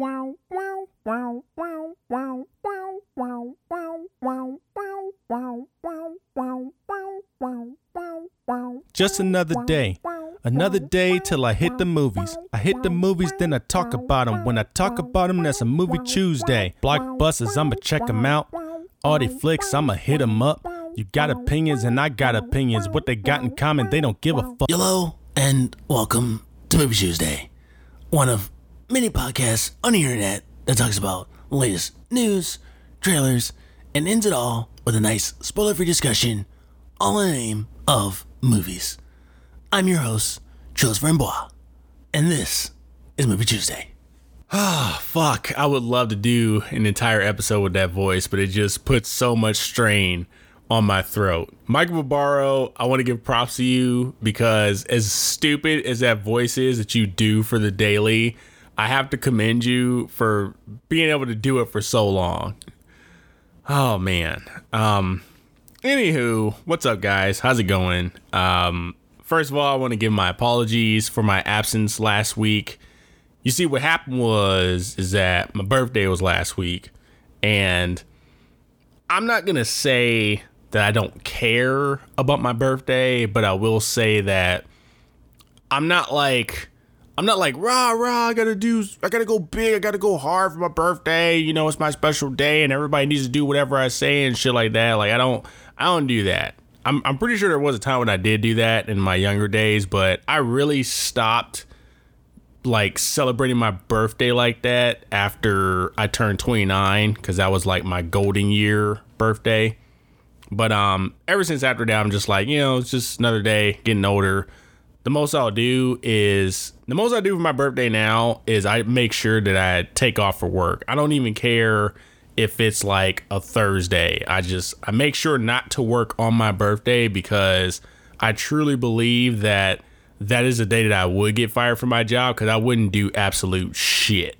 wow wow wow wow wow wow wow wow wow wow wow wow wow wow wow wow wow Just another day. Another day till I hit the movies. I hit the movies, then I talk about them. When I talk about them, that's a movie Chewsday. Blockbusters, I'ma check them out. All the flicks, I'ma hit them up. You got opinions, and I got opinions. What they got in common, they don't give a fuck. Hello and welcome to Movie Chewsday, one of many podcasts on the internet that talks about the latest news, trailers, and ends it all with a nice spoiler-free discussion, all in the name of movies. I'm your host, Jules Verbois, and this is Movie Chewsday. Ah, fuck, I would love to do an entire episode with that voice, but it just puts so much strain on my throat. Michael Barbaro, I want to give props to you because as stupid as that voice is that you do for the daily, I have to commend you for being able to do it for so long. Oh man. Um anywho, what's up guys? How's it going? Um first of all, I want to give my apologies for my absence last week. You see what happened was is that my birthday was last week and I'm not going to say that I don't care about my birthday, but I will say that I'm not like I'm not like rah rah. I gotta do. I gotta go big. I gotta go hard for my birthday. You know, it's my special day, and everybody needs to do whatever I say and shit like that. Like I don't. I don't do that. I'm. I'm pretty sure there was a time when I did do that in my younger days, but I really stopped like celebrating my birthday like that after I turned 29 because that was like my golden year birthday. But um, ever since after that, I'm just like, you know, it's just another day, getting older. The most I'll do is the most I do for my birthday now is I make sure that I take off for work. I don't even care if it's like a Thursday. I just I make sure not to work on my birthday because I truly believe that that is a day that I would get fired from my job because I wouldn't do absolute shit.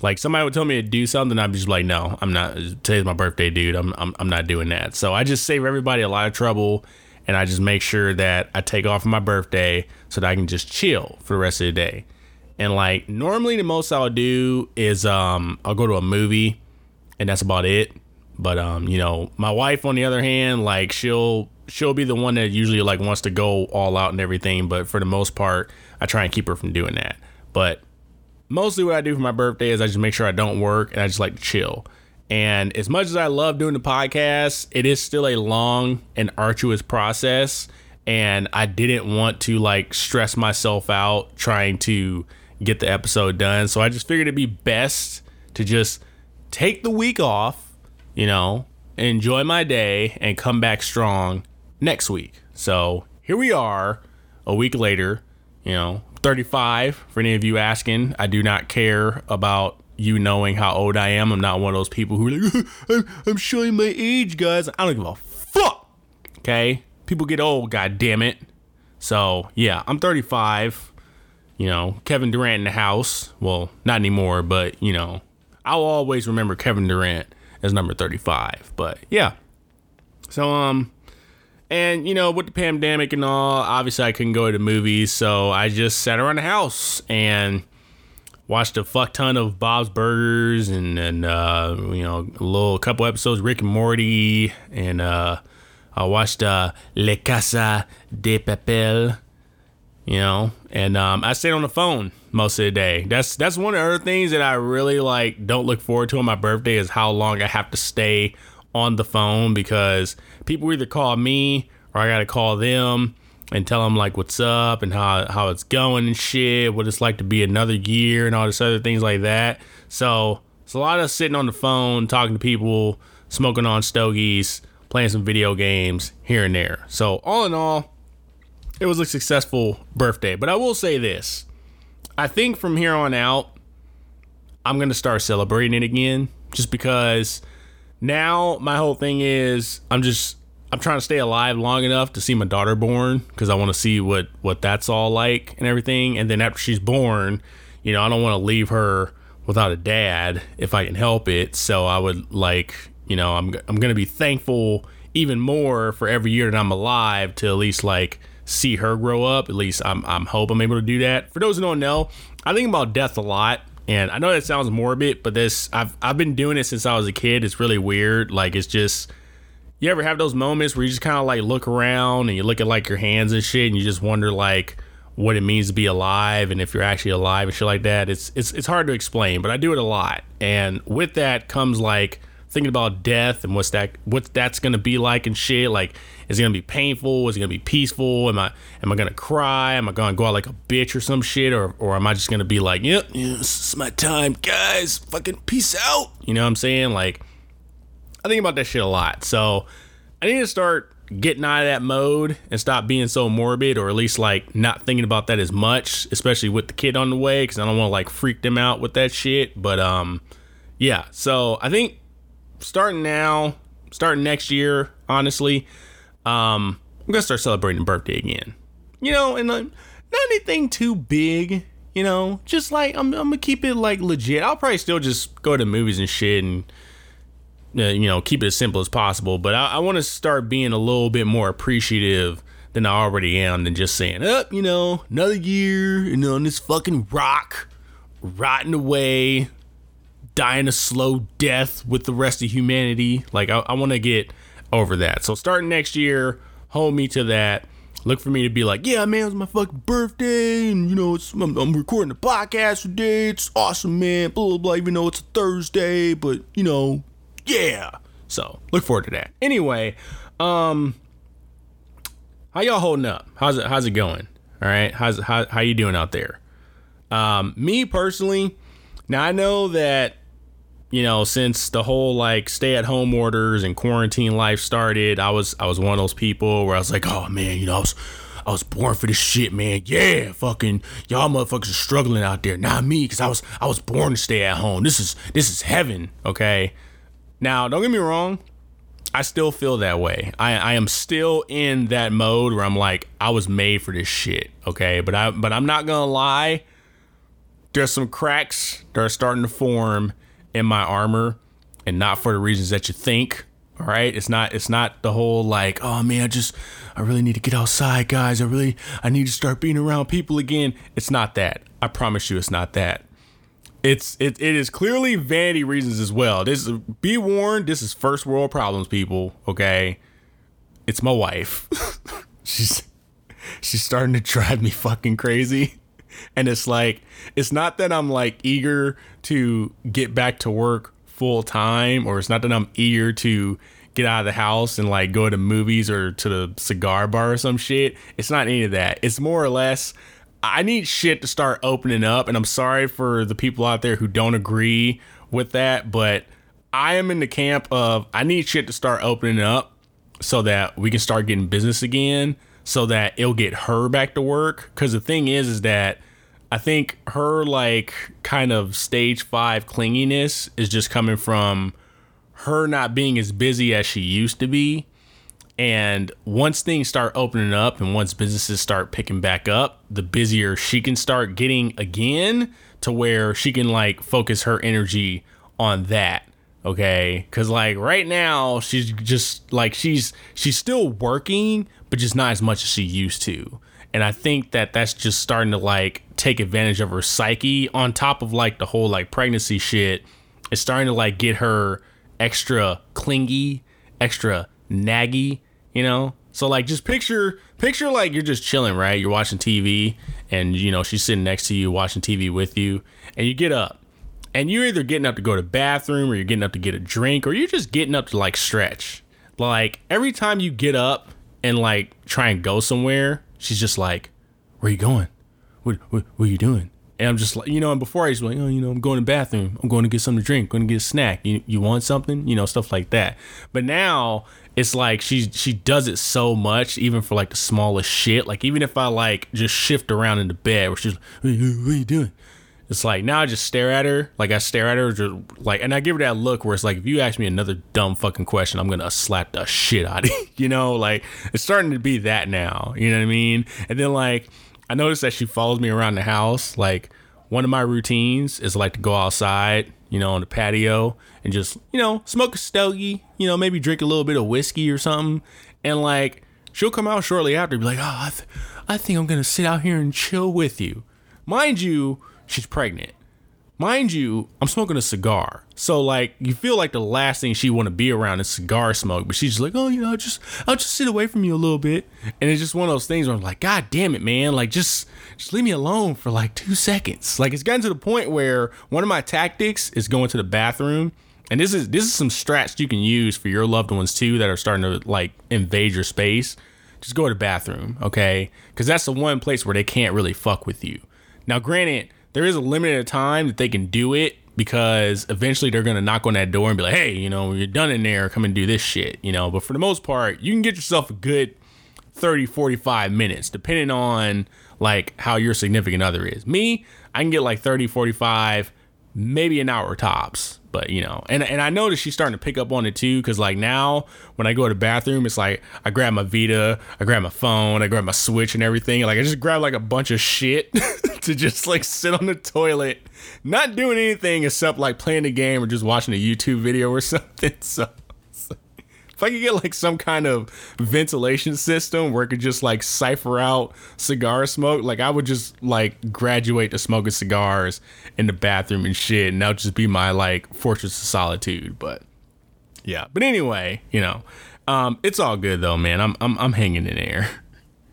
Like somebody would tell me to do something, I'm just like, no, I'm not. Today's my birthday, dude. I'm, I'm I'm not doing that. So I just save everybody a lot of trouble, and I just make sure that I take off my birthday so that I can just chill for the rest of the day. And like normally, the most I'll do is um I'll go to a movie, and that's about it. But um you know my wife on the other hand, like she'll she'll be the one that usually like wants to go all out and everything. But for the most part, I try and keep her from doing that. But mostly what I do for my birthday is I just make sure I don't work and I just like to chill. And as much as I love doing the podcast, it is still a long and arduous process. And I didn't want to like stress myself out trying to get the episode done. So I just figured it'd be best to just take the week off, you know, enjoy my day and come back strong next week. So here we are a week later, you know, 35 for any of you asking. I do not care about you knowing how old I am. I'm not one of those people who are like, I'm, showing my age, guys. I don't give a fuck. Okay? People get old, god damn it. So, yeah, I'm 35. You know, Kevin Durant in the house. Well, not anymore, but, you know, I'll always remember Kevin Durant as number 35. But, yeah. So, um, and you know, with the pandemic and all, obviously I couldn't go to movies, so I just sat around the house and watched a fuck ton of Bob's Burgers and and uh, you know a little couple episodes Rick and Morty and uh, I watched uh, Le Casa de Papel, you know, and um, I stayed on the phone most of the day. That's that's one of the other things that I really like don't look forward to on my birthday is how long I have to stay on the phone because people either call me or I gotta call them and tell them like what's up and how how it's going and shit, what it's like to be another year and all this other things like that. So it's a lot of sitting on the phone, talking to people, smoking on stogies, playing some video games here and there. So all in all, it was a successful birthday. But I will say this. I think from here on out, I'm gonna start celebrating it again. Just because now my whole thing is I'm just I'm trying to stay alive long enough to see my daughter born because I want to see what what that's all like and everything. And then after she's born, you know, I don't want to leave her without a dad if I can help it. So I would like, you know, I'm I'm gonna be thankful even more for every year that I'm alive to at least like see her grow up. At least I'm I'm hope I'm able to do that. For those who don't know, I think about death a lot And I know that sounds morbid, but this I've I've been doing it since I was a kid. It's really weird. Like it's just you ever have those moments where you just kind of like look around and you look at like your hands and shit and you just wonder like what it means to be alive and if you're actually alive and shit like that. It's it's it's hard to explain, but I do it a lot. And with that comes like thinking about death and what's that what that's gonna be like and shit. Like, is it gonna be painful? Is it gonna be peaceful? Am I am I gonna cry? Am I gonna go out like a bitch or some shit? Or or am I just gonna be like, yep, yeah, this is my time, guys. Fucking peace out. You know what I'm saying? Like, I think about that shit a lot. So I need to start getting out of that mode and stop being so morbid or at least like not thinking about that as much especially with the kid on the way because i don't want to like freak them out with that shit but um yeah so i think starting now, starting next year, honestly, um, I'm gonna start celebrating birthday again. You know, and uh, not anything too big. You know, just like I'm, I'm gonna keep it like legit. I'll probably still just go to movies and shit and uh, you know keep it as simple as possible. But I, I want to start being a little bit more appreciative than I already am than just saying, up, oh, you know, another year, you know, on this fucking rock, rotting away, dying a slow death with the rest of humanity. Like, I, I want to get over that. So, starting next year, hold me to that. Look for me to be like, yeah, man, it's my fucking birthday, and you know, I'm, I'm recording a podcast today. It's awesome, man. Blah blah blah. Even though it's a Thursday, but you know, yeah. So look forward to that. Anyway, um, how y'all holding up? How's it How's it going? All right, how's how how you doing out there? Um, me personally, now I know that you know, since the whole like stay at home orders and quarantine life started, I was I was one of those people where I was like, oh man, you know, I was I was born for this shit, man. Yeah, fucking y'all motherfuckers are struggling out there. Not me, cause I was I was born to stay at home. This is this is heaven, okay? Now, don't get me wrong. I still feel that way. I, I am still in that mode where I'm like, I was made for this shit, okay? But I but I'm not gonna lie. There's some cracks that are starting to form in my armor and not for the reasons that you think. All right. It's not, it's not the whole like, oh man, I just, I really need to get outside, guys. I really, I need to start being around people again. It's not that. I promise you it's not that. It's, it, it is clearly vanity reasons as well. This is, be warned, this is first world problems, people. Okay. It's my wife. she's, she's starting to drive me fucking crazy. And it's like, it's not that I'm like eager to get back to work full time, or it's not that I'm eager to get out of the house and like go to movies or to the cigar bar or some shit. It's not any of that. It's more or less, I need shit to start opening up. And I'm sorry for the people out there who don't agree with that, but I am in the camp of I need shit to start opening up so that we can start getting business again so that it'll get her back to work. Cause the thing is, is that I think her like kind of stage five clinginess is just coming from her not being as busy as she used to be. And once things start opening up and once businesses start picking back up, the busier she can start getting again to where she can like focus her energy on that. Okay. Cause like right now, she's just like, she's, she's still working, but just not as much as she used to. And I think that that's just starting to like take advantage of her psyche on top of like the whole like pregnancy shit. It's starting to like get her extra clingy, extra naggy, you know? So like just picture picture like you're just chilling, right? You're watching TV and you know, she's sitting next to you watching TV with you and you get up. And you're either getting up to go to bathroom or you're getting up to get a drink or you're just getting up to like stretch. Like every time you get up and like try and go somewhere, she's just like, "Where you going? what, what, what are you doing? And I'm just like, you know, and before I was like, oh, you know, I'm going to the bathroom. I'm going to get something to drink. I'm Going to get a snack. You, you want something? You know, stuff like that. But now it's like she she does it so much, even for like the smallest shit. Like even if I like just shift around in the bed, where she's like, what, what are you doing? It's like now I just stare at her, like I stare at her, just like, and I give her that look where it's like, if you ask me another dumb fucking question, I'm gonna slap the shit out of you. You know, like it's starting to be that now. You know what I mean? And then like I noticed that she follows me around the house. Like one of my routines is like to go outside, you know, on the patio and just, you know, smoke a stogie, you know, maybe drink a little bit of whiskey or something. And like she'll come out shortly after and be like, oh, I, th- I think I'm going to sit out here and chill with you. Mind you, she's pregnant. mind you, I'm smoking a cigar. So like you feel like the last thing she want to be around is cigar smoke, but she's like, oh, you know, just I'll just sit away from you a little bit. And it's just one of those things where I'm like, God damn it, man, like just just leave me alone for like two seconds. Like it's gotten to the point where one of my tactics is going to the bathroom. And this is this is some strats you can use for your loved ones too that are starting to like invade your space. Just go to the bathroom, okay? Because that's the one place where they can't really fuck with you. Now, granted, there is a limited time that they can do it because eventually they're gonna knock on that door and be like, hey, you know, you're done in there, come and do this shit, you know. But for the most part, you can get yourself a good 30, 45 minutes, depending on like how your significant other is. Me, I can get like 30, 45, maybe an hour tops. But you know, and and I noticed she's starting to pick up on it too, because like now when I go to the bathroom, it's like I grab my Vita, I grab my phone, I grab my Switch and everything. Like I just grab like a bunch of shit to just like sit on the toilet, not doing anything except like playing the game or just watching a YouTube video or something. So if I could get like some kind of ventilation system where it could just like cipher out cigar smoke, like I would just like graduate to smoking cigars in the bathroom and shit, and that would just be my like fortress of solitude. But yeah, but anyway, you know, um, it's all good though, man. I'm I'm I'm hanging in there.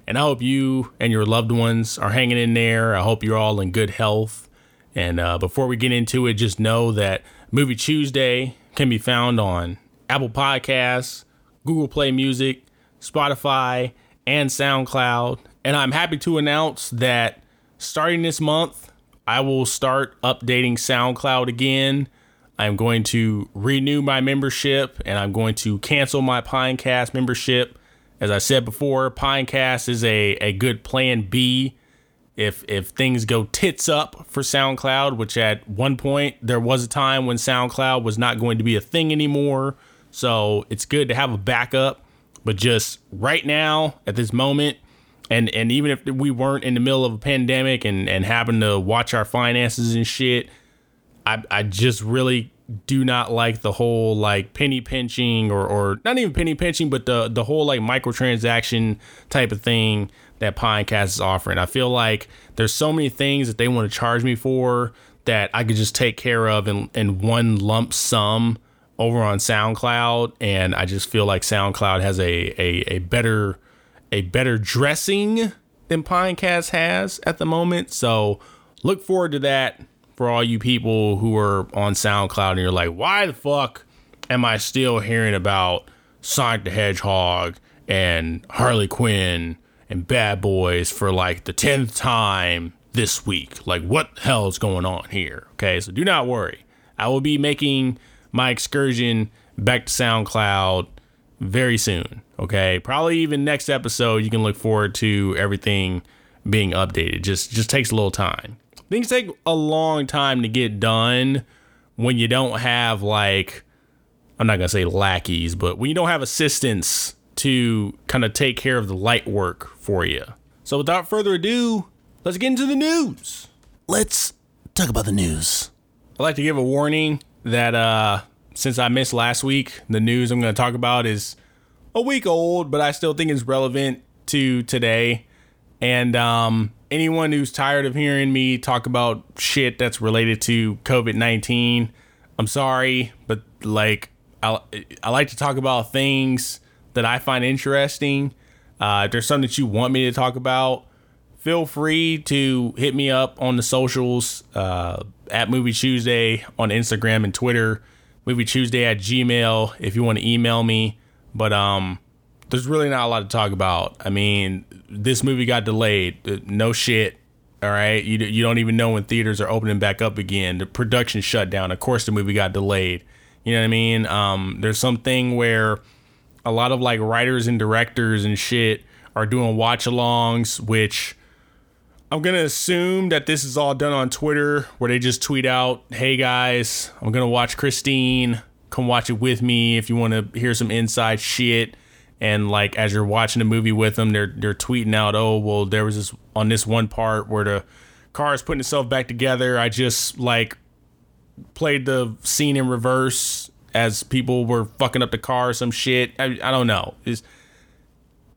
And I hope you and your loved ones are hanging in there. I hope you're all in good health. And uh, before we get into it, just know that Movie Chewsday can be found on Apple Podcasts, Google Play Music, Spotify, and SoundCloud. And I'm happy to announce that starting this month, I will start updating SoundCloud again. I'm going to renew my membership and I'm going to cancel my Pinecast membership. As I said before, Pinecast is a, a good plan B if if things go tits up for SoundCloud, which at one point there was a time when SoundCloud was not going to be a thing anymore. So it's good to have a backup. But just right now, at this moment, and and even if we weren't in the middle of a pandemic and and having to watch our finances and shit, I I just really do not like the whole like penny pinching or or not even penny pinching, but the the whole like microtransaction type of thing that Pinecast is offering. I feel like there's so many things that they want to charge me for that I could just take care of in, in one lump sum over on SoundCloud, and I just feel like SoundCloud has a a, a better a better dressing than Pinecast has at the moment. So look forward to that for all you people who are on SoundCloud and you're like, why the fuck am I still hearing about Sonic the Hedgehog and Harley Quinn and Bad Boys for like the tenth time this week? Like, what the hell is going on here? Okay, so do not worry. I will be making my excursion back to SoundCloud very soon. Okay, probably even next episode. You can look forward to everything being updated. Just just takes a little time. Things take a long time to get done when you don't have like I'm not gonna say lackeys, but when you don't have assistants to kind of take care of the light work for you. So without further ado, let's get into the news. Let's talk about the news. I'd like to give a warning that uh, since I missed last week, the news I'm going to talk about is a week old, but I still think it's relevant to today. And um, anyone who's tired of hearing me talk about shit that's related to COVID 19, I'm sorry, but like, I, I like to talk about things that I find interesting. Uh, if there's something that you want me to talk about, feel free to hit me up on the socials uh, at Movie Chewsday on Instagram and Twitter. Movie Chewsday at Gmail if you want to email me. But um, there's really not a lot to talk about. I mean, this movie got delayed. Uh, no shit. All right, you you don't even know when theaters are opening back up again. The production shut down. Of course, the movie got delayed. You know what I mean? Um, there's something where a lot of like writers and directors and shit are doing watch-alongs, which I'm gonna assume that this is all done on Twitter, where they just tweet out, "Hey guys, I'm gonna watch Christine. Come watch it with me if you want to hear some inside shit." And like as you're watching the movie with them, they're they're tweeting out, "Oh well, there was this on this one part where the car is putting itself back together. I just like played the scene in reverse as people were fucking up the car or some shit. I, I don't know.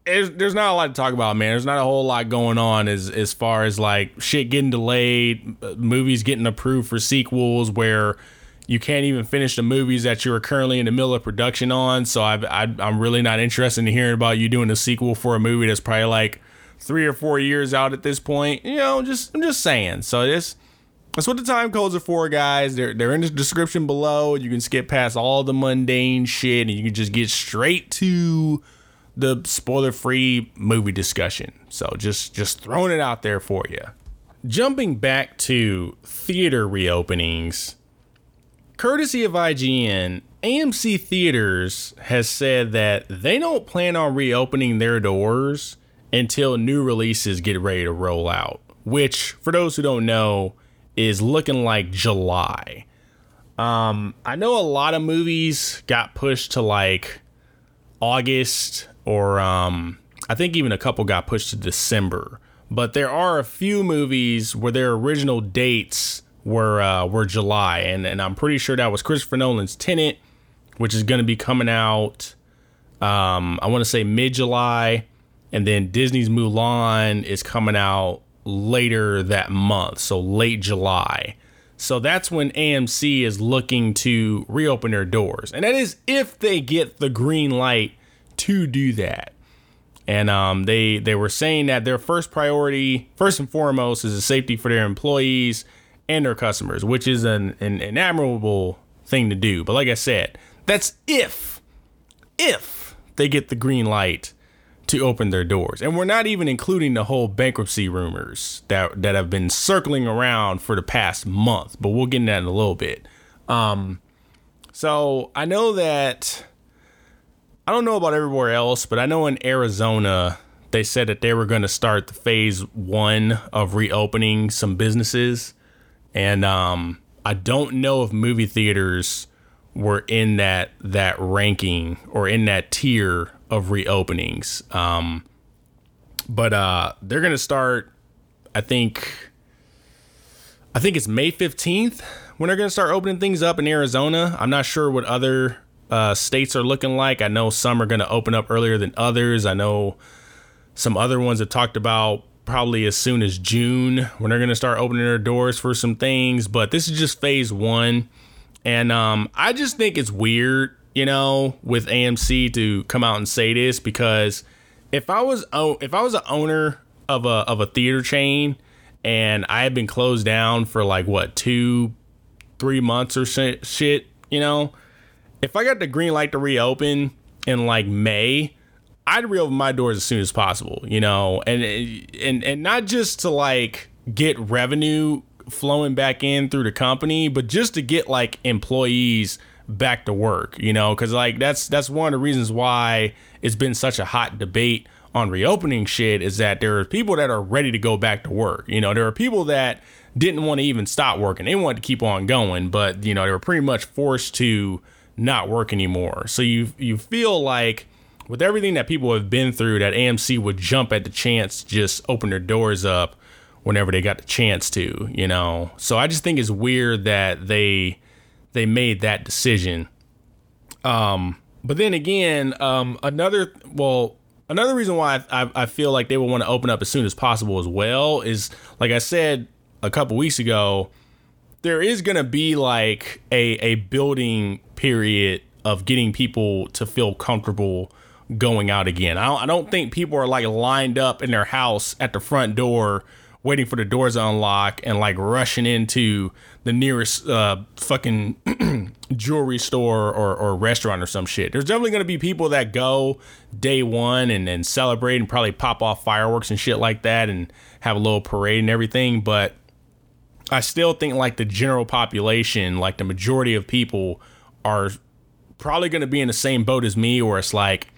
There's, there's not a lot to talk about, man. There's not a whole lot going on as as far as like shit getting delayed, uh, movies getting approved for sequels where you can't even finish the movies that you are currently in the middle of production on. So I, I I'm really not interested in hearing about you doing a sequel for a movie that's probably like three or four years out at this point. You know, just I'm just saying. So this that's what the time codes are for, guys. They're they're in the description below. You can skip past all the mundane shit and you can just get straight to the spoiler-free movie discussion. So just just throwing it out there for you. Jumping back to theater reopenings, courtesy of IGN, AMC Theaters has said that they don't plan on reopening their doors until new releases get ready to roll out, which, for those who don't know, is looking like July. Um, I know a lot of movies got pushed to like August or um, I think even a couple got pushed to December. But there are a few movies where their original dates were uh, were July, and and I'm pretty sure that was Christopher Nolan's Tenet, which is going to be coming out. Um, I want to say mid July, and then Disney's Mulan is coming out later that month, so late July. So that's when AMC is looking to reopen their doors, and that is if they get the green light to do that. And um, they they were saying that their first priority, first and foremost, is the safety for their employees and their customers, which is an, an, an admirable thing to do. But like I said, that's if if they get the green light to open their doors. And we're not even including the whole bankruptcy rumors that that have been circling around for the past month, but we'll get into that in a little bit. Um so I know that I don't know about everywhere else, but I know in Arizona they said that they were going to start the phase 1 of reopening some businesses and um I don't know if movie theaters were in that that ranking or in that tier of reopenings. Um, but uh, they're gonna start. I think. I think it's May fifteenth when they're gonna start opening things up in Arizona. I'm not sure what other uh, states are looking like. I know some are gonna open up earlier than others. I know some other ones have talked about probably as soon as June when they're gonna start opening their doors for some things. But this is just phase one, and um, I just think it's weird you know, with AMC to come out and say this because if I was if I was an owner of a of a theater chain and I had been closed down for like what two, three months or shit, you know, if I got the green light to reopen in like May, I'd reopen my doors as soon as possible, you know, and and and not just to like get revenue flowing back in through the company, but just to get like employees back to work, you know, because like that's that's one of the reasons why it's been such a hot debate on reopening shit is that there are people that are ready to go back to work. You know, there are people that didn't want to even stop working. They wanted to keep on going, but you know, they were pretty much forced to not work anymore. So you you feel like with everything that people have been through that AMC would jump at the chance just open their doors up whenever they got the chance to, you know. So I just think it's weird that they they made that decision. Um, but then again, um, another well, another reason why I, I feel like they would want to open up as soon as possible as well is like I said a couple weeks ago, there is gonna be like a a building period of getting people to feel comfortable going out again. I don't, I don't think people are like lined up in their house at the front door waiting for the doors to unlock and like rushing into the nearest uh, fucking jewelry store or, or restaurant or some shit. There's definitely gonna be people that go day one and then celebrate and probably pop off fireworks and shit like that and have a little parade and everything. But I still think like the general population, like the majority of people, are probably gonna be in the same boat as me, where it's like,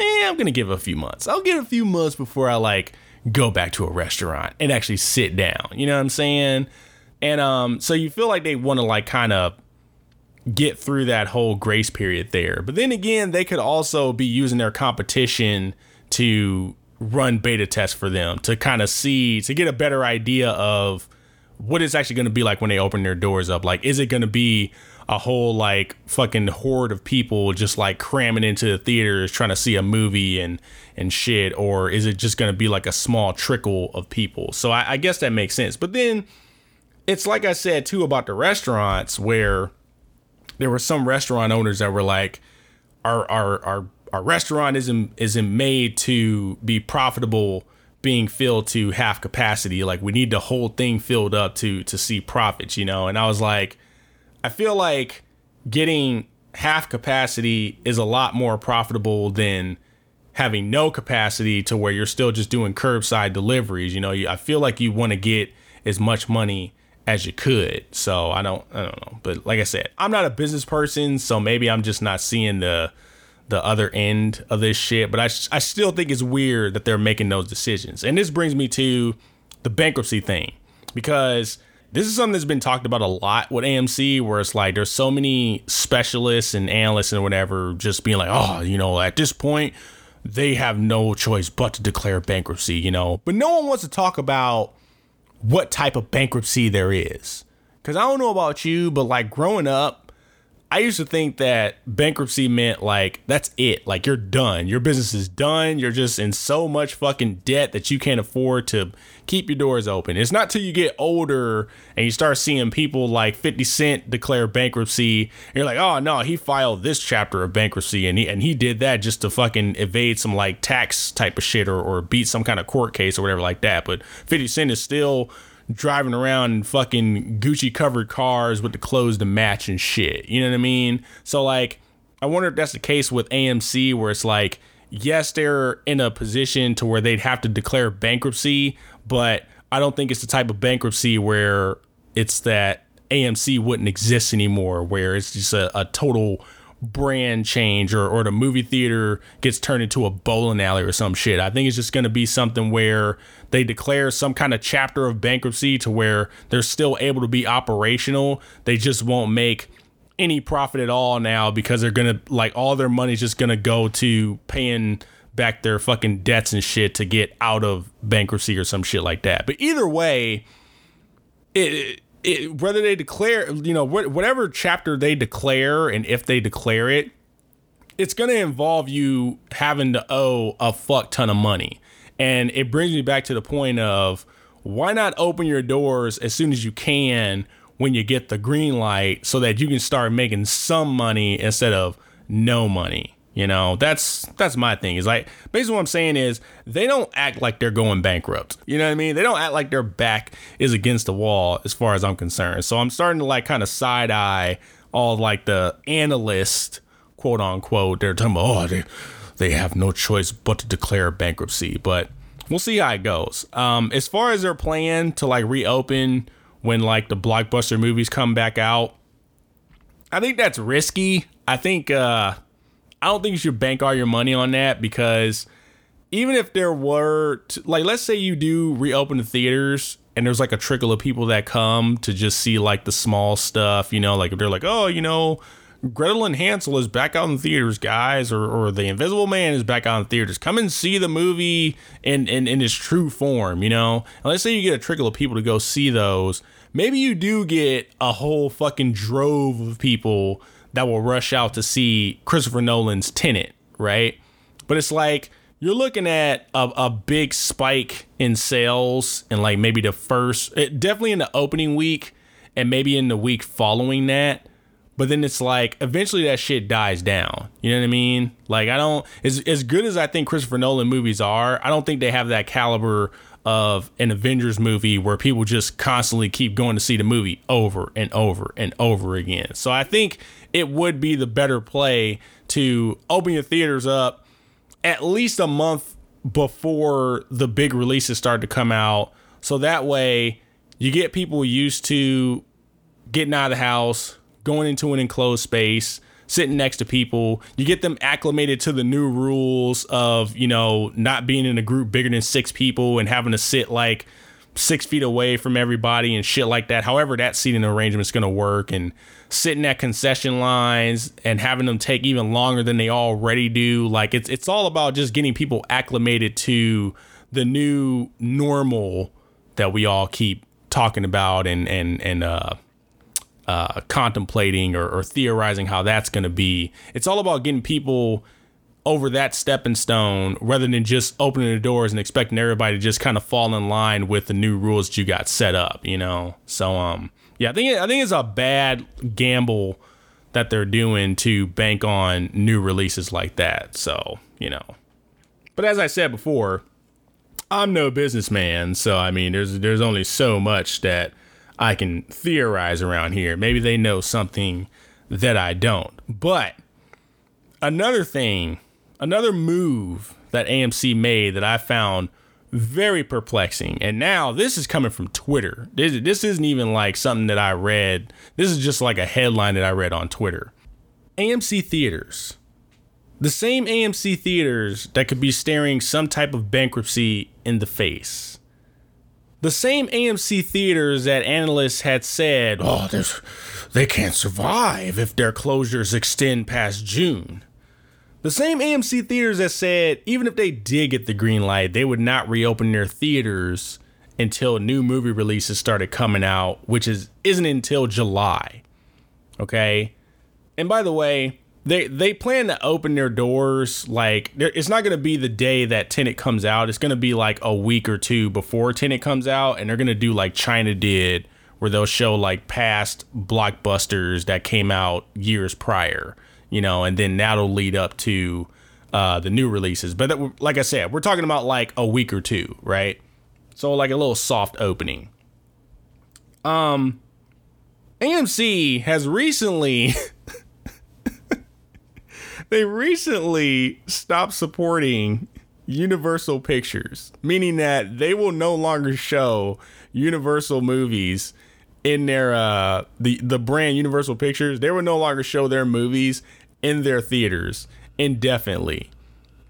eh, I'm gonna give a few months. I'll give a few months before I like go back to a restaurant and actually sit down. You know what I'm saying? And um, so you feel like they want to like kind of get through that whole grace period there. But then again, they could also be using their competition to run beta tests for them to kind of see to get a better idea of what it's actually going to be like when they open their doors up. Like, is it going to be a whole like fucking horde of people just like cramming into the theaters trying to see a movie and and shit, or is it just gonna be like a small trickle of people? So I, I guess that makes sense. But then it's like I said too about the restaurants where there were some restaurant owners that were like, our our our our restaurant isn't isn't made to be profitable being filled to half capacity. Like we need the whole thing filled up to to see profits, you know. And I was like, I feel like getting half capacity is a lot more profitable than having no capacity to where you're still just doing curbside deliveries. You know, I feel like you want to get as much money as you could. So I don't I don't know. But like I said, I'm not a business person, so maybe I'm just not seeing the the other end of this shit, but I I still think it's weird that they're making those decisions. And this brings me to the bankruptcy thing because this is something that's been talked about a lot with AMC, where it's like there's so many specialists and analysts and whatever just being like, oh, you know, at this point, they have no choice but to declare bankruptcy, you know. But no one wants to talk about what type of bankruptcy there is. Because I don't know about you, but like growing up, I used to think that bankruptcy meant like that's it. Like you're done. Your business is done. You're just in so much fucking debt that you can't afford to keep your doors open. It's not till you get older and you start seeing people like 50 Cent declare bankruptcy. And you're like, oh no, he filed this chapter of bankruptcy and he and he did that just to fucking evade some like tax type of shit or, or beat some kind of court case or whatever like that. But 50 Cent is still driving around in fucking Gucci covered cars with the clothes to match and shit. You know what I mean? So like, I wonder if that's the case with AMC where it's like, yes, they're in a position to where they'd have to declare bankruptcy, but I don't think it's the type of bankruptcy where it's that AMC wouldn't exist anymore, where it's just a, a total brand change or, or the movie theater gets turned into a bowling alley or some shit. I think it's just going to be something where they declare some kind of chapter of bankruptcy to where they're still able to be operational. They just won't make any profit at all now because they're going to like all their money's just going to go to paying back their fucking debts and shit to get out of bankruptcy or some shit like that. But either way, it it, whether they declare, you know, whatever chapter they declare, and if they declare it, it's going to involve you having to owe a fuck ton of money. And it brings me back to the point of why not open your doors as soon as you can when you get the green light so that you can start making some money instead of no money. You know, that's that's my thing. Is like basically what I'm saying is they don't act like they're going bankrupt. You know what I mean? They don't act like their back is against the wall as far as I'm concerned. So I'm starting to like kind of side eye all like the analyst quote unquote. They're talking about oh they they have no choice but to declare bankruptcy. But we'll see how it goes. Um, as far as their plan to like reopen when like the blockbuster movies come back out, I think that's risky. I think uh I don't think you should bank all your money on that because even if there were to, like let's say you do reopen the theaters and there's like a trickle of people that come to just see like the small stuff, you know, like if they're like, "Oh, you know, Gretel and Hansel is back out in theaters, guys," or or The Invisible Man is back out in theaters. Come and see the movie in in, in its true form, you know. And let's say you get a trickle of people to go see those. Maybe you do get a whole fucking drove of people that will rush out to see Christopher Nolan's Tenet, right? But it's like you're looking at a, a big spike in sales and like maybe the first, it, definitely in the opening week and maybe in the week following that. But then it's like eventually that shit dies down. You know what I mean? Like I don't as as good as I think Christopher Nolan movies are, I don't think they have that caliber of an Avengers movie where people just constantly keep going to see the movie over and over and over again. So I think it would be the better play to open your theaters up at least a month before the big releases start to come out. So that way you get people used to getting out of the house, going into an enclosed space, sitting next to people. You get them acclimated to the new rules of, you know, not being in a group bigger than six people and having to sit like six feet away from everybody and shit like that. However, that seating arrangement is going to work and sitting at concession lines and having them take even longer than they already do. Like it's it's all about just getting people acclimated to the new normal that we all keep talking about and and and uh uh, contemplating or, or theorizing how that's going to be. It's all about getting people over that stepping stone rather than just opening the doors and expecting everybody to just kind of fall in line with the new rules that you got set up, you know. So um yeah, I think I think it's a bad gamble that they're doing to bank on new releases like that. So, you know. But as I said before, I'm no businessman, so I mean there's there's only so much that I can theorize around here. Maybe they know something that I don't. But another thing, another move that AMC made that I found very perplexing. And now this is coming from Twitter. This, this isn't even like something that I read. This is just like a headline that I read on Twitter. AMC theaters. The same AMC theaters that could be staring some type of bankruptcy in the face. The same AMC theaters that analysts had said, oh, they can't survive if their closures extend past June. The same AMC theaters that said even if they did get the green light, they would not reopen their theaters until new movie releases started coming out, which is isn't until July. Okay? And by the way, they they plan to open their doors like it's not going to be the day that Tenet comes out. It's going to be like a week or two before Tenet comes out and they're going to do like China did where they'll show like past blockbusters that came out years prior you know, and then that'll lead up to uh, the new releases. But that, like I said, we're talking about like a week or two, right? So like a little soft opening. Um, AMC has recently. they recently stopped supporting Universal Pictures, meaning that they will no longer show Universal movies in their uh the the brand Universal Pictures, they will no longer show their movies in their theaters indefinitely.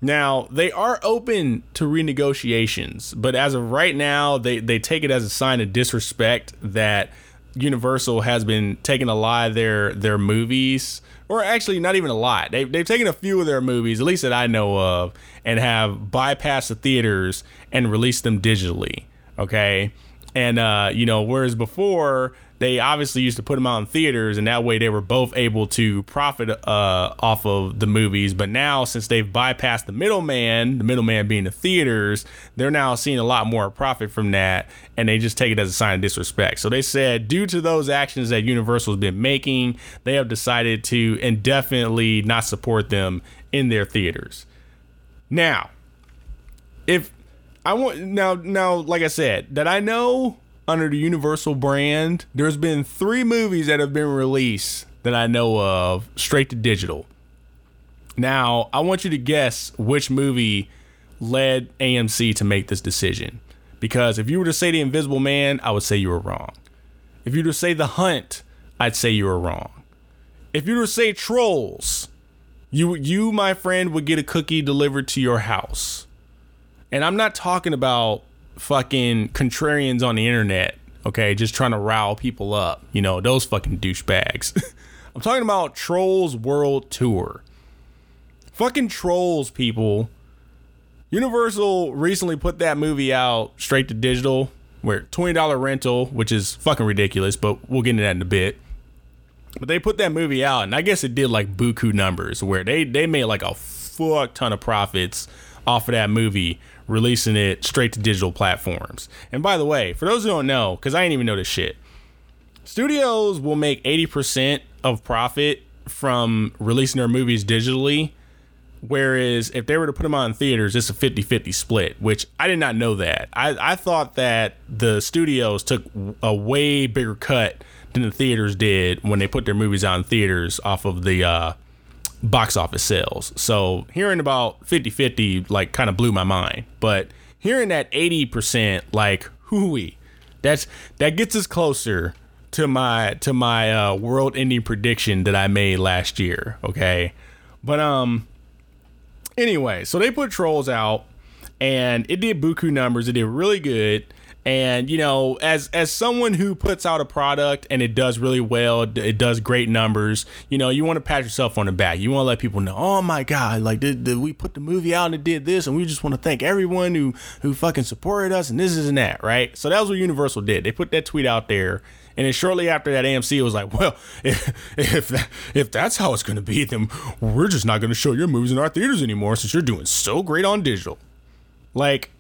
Now, they are open to renegotiations, but as of right now, they, they take it as a sign of disrespect that Universal has been taking a lot of their their movies, or actually not even a lot. They've, they've taken a few of their movies, at least that I know of, and have bypassed the theaters and released them digitally. Okay. And uh, you know, whereas before they obviously used to put them out in theaters, and that way they were both able to profit uh, off of the movies. But now, since they've bypassed the middleman, the middleman being the theaters, they're now seeing a lot more profit from that, and they just take it as a sign of disrespect. So they said, due to those actions that Universal has been making, they have decided to indefinitely not support them in their theaters. Now, if I want now now like I said that I know under the Universal brand, there's been three movies that have been released that I know of straight to digital. Now, I want you to guess which movie led AMC to make this decision. Because if you were to say The Invisible Man, I would say you were wrong. If you were to say The Hunt, I'd say you were wrong. If you were to say Trolls, you you my friend would get a cookie delivered to your house. And I'm not talking about fucking contrarians on the internet, okay, just trying to rile people up. You know, those fucking douchebags. I'm talking about Trolls World Tour. Fucking Trolls, people. Universal recently put that movie out straight to digital, where $20 rental, which is fucking ridiculous, but we'll get into that in a bit. But they put that movie out, and I guess it did like buku numbers, where they, they made like a fuck ton of profits off of that movie releasing it straight to digital platforms. And by the way, for those who don't know, because I didn't even know this shit, studios will make 80% of profit from releasing their movies digitally. Whereas if they were to put them on theaters, it's a 50 50 split, which I did not know that. I, I thought that the studios took a way bigger cut than the theaters did when they put their movies on theaters off of the uh, box office sales. So hearing about 50 50 like kind of blew my mind. But hearing that 80%, like, hooey, that's that gets us closer to my to my uh, world ending prediction that I made last year. Okay. But um anyway, so they put trolls out and it did buku numbers, it did really good and you know as as someone who puts out a product and it does really well it does great numbers you know you want to pat yourself on the back. You want to let people know oh my god like did, did we put the movie out and it did this and we just want to thank everyone who who fucking supported us and this is and that right? So that was what universal did. They put that tweet out there And then shortly after that, AMC was like, "Well, if if, that, if that's how it's going to be, then we're just not going to show your movies in our theaters anymore since you're doing so great on digital." Like,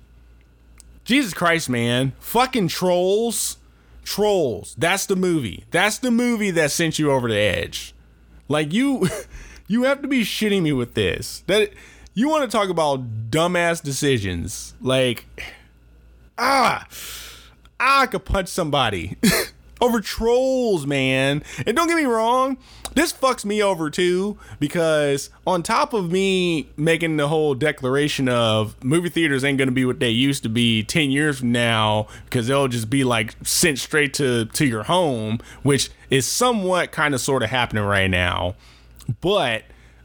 Jesus Christ, man, fucking trolls, trolls. That's the movie. That's the movie that sent you over the edge. Like you, you have to be shitting me with this. That you want to talk about dumbass decisions? Like, ah I could punch somebody over trolls, man. And don't get me wrong, this fucks me over too because on top of me making the whole declaration of movie theaters ain't to be what they used to be 10 years from now because they'll just be like sent straight to to your home, which is somewhat kind of sort of happening right now. But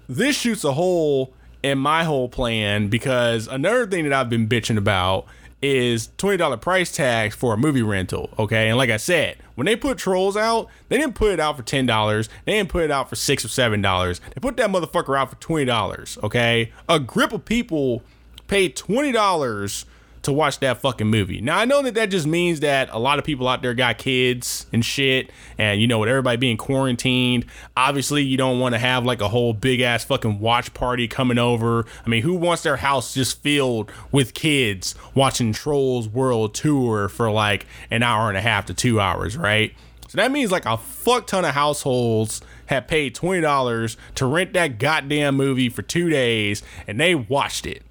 this shoots a hole in my whole plan because another thing that I've been bitching about is $20 price tags for a movie rental. Okay. And like I said, when they put Trolls out, they didn't put it out for $10. They didn't put it out for 6 or $7. They put that motherfucker out for $20. Okay. A grip of people paid $20 to watch that fucking movie. Now I know that that just means that a lot of people out there got kids and shit, and you know with everybody being quarantined, obviously you don't want to have like a whole big ass fucking watch party coming over. I mean, who wants their house just filled with kids watching Trolls World Tour for like an hour and a half to two hours, right? So that means like a fuck ton of households have paid twenty dollars to rent that goddamn movie for two days, and they watched it.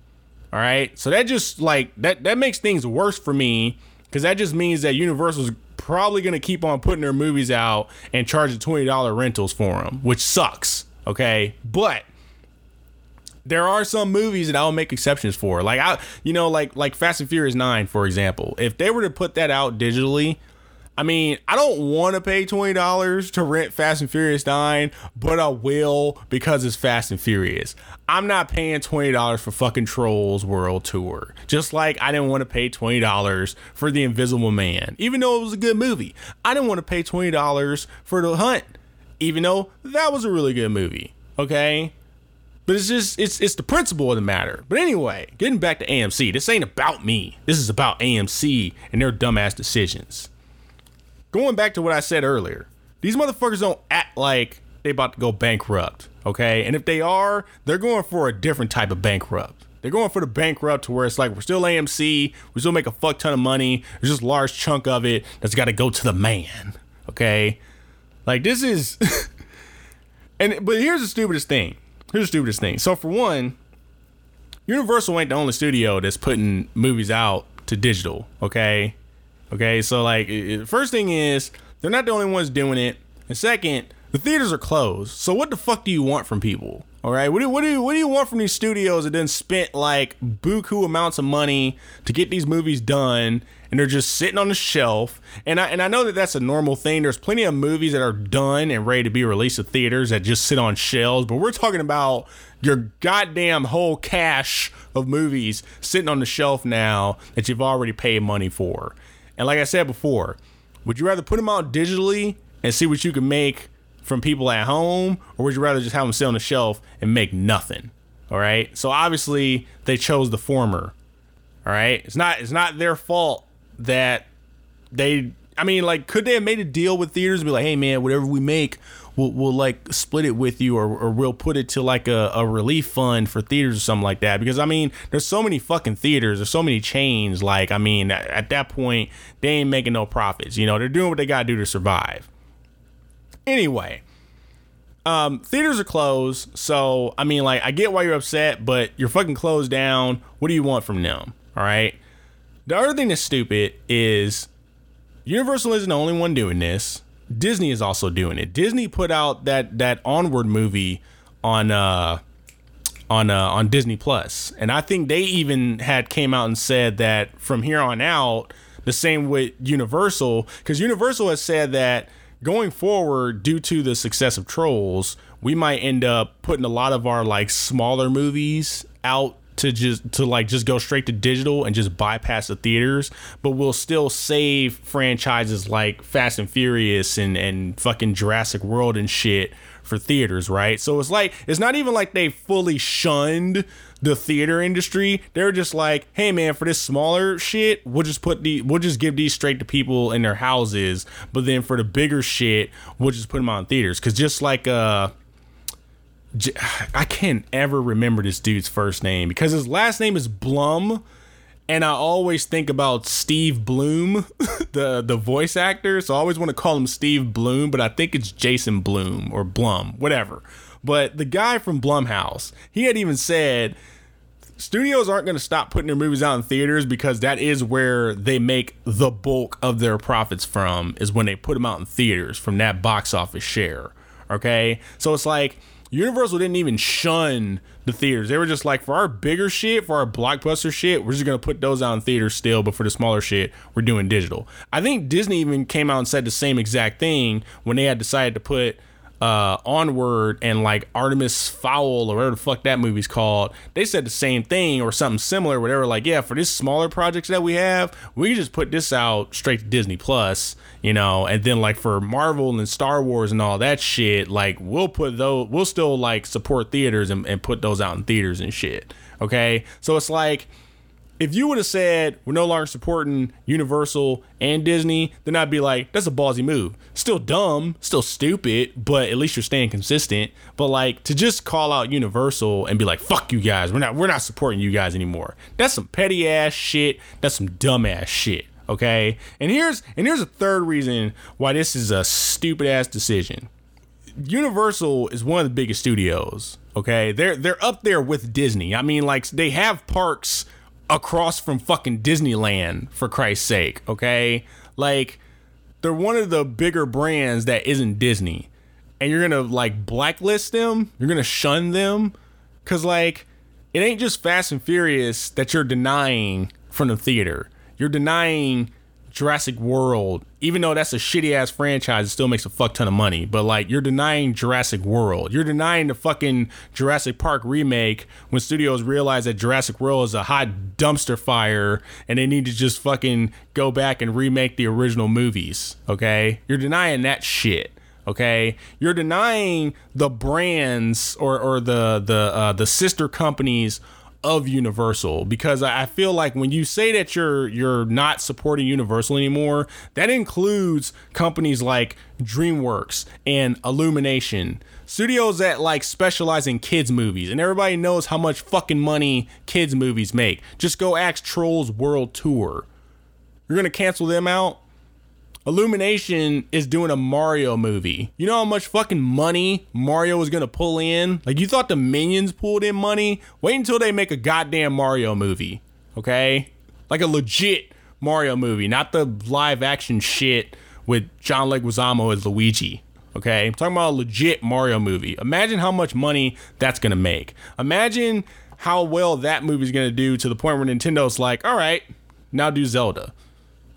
All right. So that just like that that makes things worse for me because that just means that Universal's probably going to keep on putting their movies out and charging $20 rentals for them, which sucks. Okay. But there are some movies that I'll make exceptions for. Like I you know like like Fast and Furious 9 for example. If they were to put that out digitally, I mean, I don't want to pay $20 to rent Fast and Furious 9, but I will because it's Fast and Furious. I'm not paying $20 for fucking Trolls World Tour. Just like I didn't want to pay $20 for The Invisible Man, even though it was a good movie. I didn't want to pay $20 for The Hunt, even though that was a really good movie. Okay? But it's just it's it's the principle of the matter. But anyway, getting back to AMC, this ain't about me. This is about AMC and their dumbass decisions going back to what I said earlier, these motherfuckers don't act like they about to go bankrupt, okay? And if they are, they're going for a different type of bankrupt. They're going for the bankrupt to where it's like we're still AMC, we still make a fuck ton of money. There's just a large chunk of it that's got to go to the man, okay? Like this is, and but here's the stupidest thing. Here's the stupidest thing. So for one, Universal ain't the only studio that's putting movies out to digital, okay? Okay, so like, first thing is they're not the only ones doing it, and second, the theaters are closed. So what the fuck do you want from people? All right, what do what do you, what do you want from these studios that then spent like buku amounts of money to get these movies done, and they're just sitting on the shelf? And I and I know that that's a normal thing. There's plenty of movies that are done and ready to be released to theaters that just sit on shelves, but we're talking about your goddamn whole cache of movies sitting on the shelf now that you've already paid money for. And like I said before, would you rather put them out digitally and see what you can make from people at home, or would you rather just have them sit on the shelf and make nothing? All right. So obviously they chose the former. All right. It's not it's not their fault that they. I mean, like, could they have made a deal with theaters and be like, hey man, whatever we make, we'll, we'll like split it with you or, or we'll put it to like a, a relief fund for theaters or something like that because i mean there's so many fucking theaters there's so many chains like i mean at, at that point they ain't making no profits you know they're doing what they gotta do to survive anyway um, theaters are closed, so I mean, like, I get why you're upset, but you're fucking closed down. What do you want from them? All right. The other thing that's stupid is Universal isn't the only one doing this. Disney is also doing it. Disney put out that that Onward movie on uh on uh, on Disney Plus, and I think they even had came out and said that from here on out, the same with Universal, because Universal has said that going forward, due to the success of Trolls, we might end up putting a lot of our like smaller movies out to just to like just go straight to digital and just bypass the theaters, but we'll still save franchises like Fast and Furious and and fucking Jurassic World and shit for theaters, right? So it's like it's not even like they fully shunned the theater industry. They're just like, hey man, for this smaller shit, we'll just put the we'll just give these straight to people in their houses. But then for the bigger shit, we'll just put them on theaters. Cause just like uh I can't ever remember this dude's first name because his last name is Blum, and I always think about Steve Bloom, the the voice actor. So I always want to call him Steve Bloom, but I think it's Jason Bloom or Blum, whatever. But the guy from Blumhouse, he had even said studios aren't going to stop putting their movies out in theaters because that is where they make the bulk of their profits from is when they put them out in theaters from that box office share. Okay, so it's like Universal didn't even shun the theaters. They were just like, for our bigger shit, for our blockbuster shit, we're just gonna put those out in theaters still, but for the smaller shit, we're doing digital. I think Disney even came out and said the same exact thing when they had decided to put uh, Onward and like Artemis Fowl or whatever the fuck that movie's called, they said the same thing or something similar. Where they were like, yeah, for this smaller projects that we have, we just put this out straight to Disney Plus, you know, and then like for Marvel and Star Wars and all that shit, like we'll put those, we'll still like support theaters and, and put those out in theaters and shit. Okay, so it's like if you would have said we're no longer supporting Universal and Disney, then I'd be like, that's a ballsy move. Still dumb, still stupid, but at least you're staying consistent. But like to just call out Universal and be like, fuck you guys, we're not we're not supporting you guys anymore. That's some petty ass shit. That's some dumb ass shit. Okay? And here's and here's a third reason why this is a stupid ass decision. Universal is one of the biggest studios. Okay, they're they're up there with Disney. I mean, like they have parks across from fucking Disneyland for Christ's sake, okay? Like they're one of the bigger brands that isn't Disney. And you're going to like blacklist them? You're going to shun them cuz like it ain't just Fast and Furious that you're denying from the theater. You're denying Jurassic World, even though that's a shitty ass franchise, it still makes a fuck ton of money. But like, you're denying Jurassic World. You're denying the fucking Jurassic Park remake when studios realize that Jurassic World is a hot dumpster fire and they need to just fucking go back and remake the original movies. Okay? You're denying that shit. Okay, you're denying the brands or, or the the uh, the sister companies of Universal because I feel like when you say that you're you're not supporting Universal anymore, that includes companies like DreamWorks and Illumination, studios that like specialize in kids movies, and everybody knows how much fucking money kids movies make. Just go ask Trolls World Tour. You're gonna cancel them out? Illumination is doing a Mario movie. You know how much fucking money Mario was gonna pull in? Like, you thought the minions pulled in money? Wait until they make a goddamn Mario movie, okay? Like a legit Mario movie, not the live action shit with John Leguizamo as Luigi. Okay, I'm talking about a legit Mario movie. Imagine how much money that's gonna make. Imagine how well that movie's gonna do to the point where Nintendo's like, all right, now do Zelda,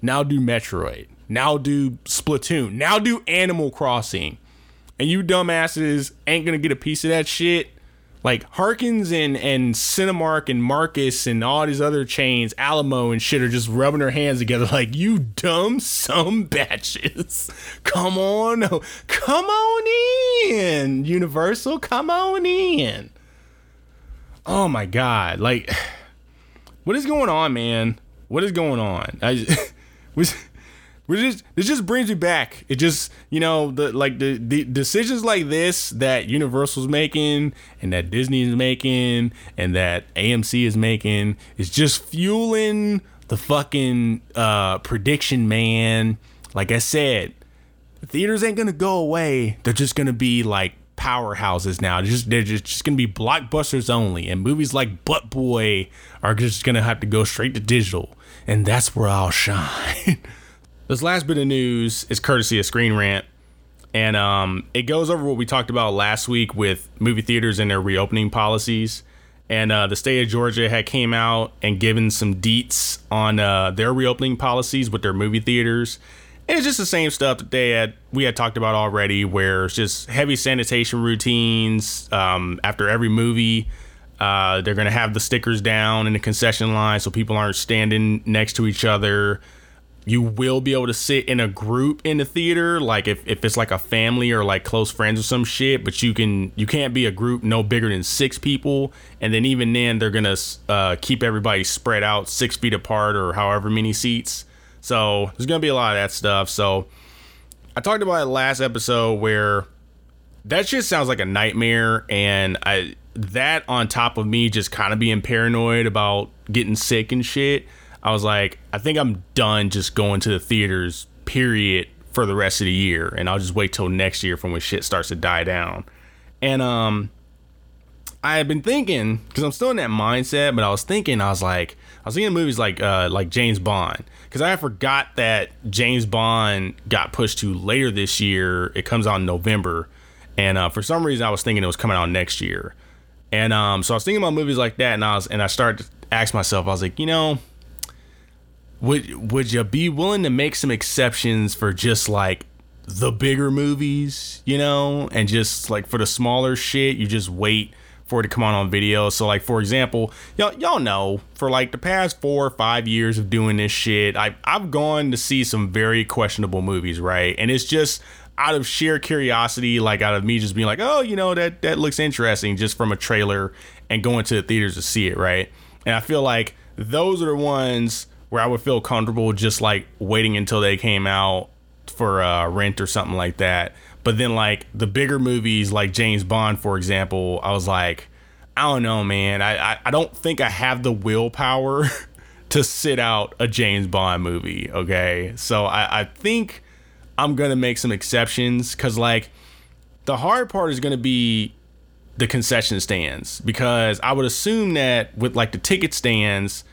now do Metroid, now do Splatoon. Now do Animal Crossing. And you dumbasses ain't gonna get a piece of that shit. Like Harkins and and Cinemark and Marcus and all these other chains, Alamo and shit are just rubbing their hands together like you dumb some batches. Come on, oh, come on in, Universal, come on in. Oh my god, like what is going on, man? What is going on? I was which just this just brings me back. It just you know the like the, the decisions like this that Universal's making and that Disney is making and that AMC is making is just fueling the fucking uh, prediction man. Like I said, the theaters ain't gonna go away. They're just gonna be like powerhouses now. They're just they're just, just gonna be blockbusters only, and movies like Butt Boy are just gonna have to go straight to digital, and that's where I'll shine. This last bit of news is courtesy of Screen Rant, and um, it goes over what we talked about last week with movie theaters and their reopening policies. And uh, the state of Georgia had came out and given some deets on uh, their reopening policies with their movie theaters. And it's just the same stuff that they had we had talked about already, where it's just heavy sanitation routines um, after every movie. Uh, they're gonna have the stickers down in the concession line so people aren't standing next to each other you will be able to sit in a group in the theater like if, if it's like a family or like close friends or some shit but you can you can't be a group no bigger than six people and then even then they're gonna uh, keep everybody spread out six feet apart or however many seats. So there's gonna be a lot of that stuff. So i talked about it last episode where that shit sounds like a nightmare and i that on top of me just kind of being paranoid about getting sick and shit I was like, I think I'm done just going to the theaters, period, for the rest of the year. And I'll just wait till next year from when shit starts to die down. And um I had been thinking, because I'm still in that mindset, but I was thinking, I was like, I was thinking movies like uh like James Bond. Because I forgot that James Bond got pushed to later this year. It comes out in November. And uh, for some reason I was thinking it was coming out next year. And um, so I was thinking about movies like that, and I was and I started to ask myself, I was like, you know, would would you be willing to make some exceptions for just like the bigger movies, you know, and just like for the smaller shit, you just wait for it to come on on video. So like for example, y'all y'all know for like the past four or five years of doing this shit, I I've gone to see some very questionable movies, right? And it's just out of sheer curiosity, like out of me just being like, oh, you know, that that looks interesting just from a trailer and going to the theaters to see it, right? And I feel like those are the ones where I would feel comfortable just like waiting until they came out for uh, rent or something like that. But then like the bigger movies like James Bond, for example, I was like, I don't know, man. I I, I don't think I have the willpower to sit out a James Bond movie. Okay, so I I think I'm gonna make some exceptions because like the hard part is gonna be the concession stands because I would assume that with like the ticket stands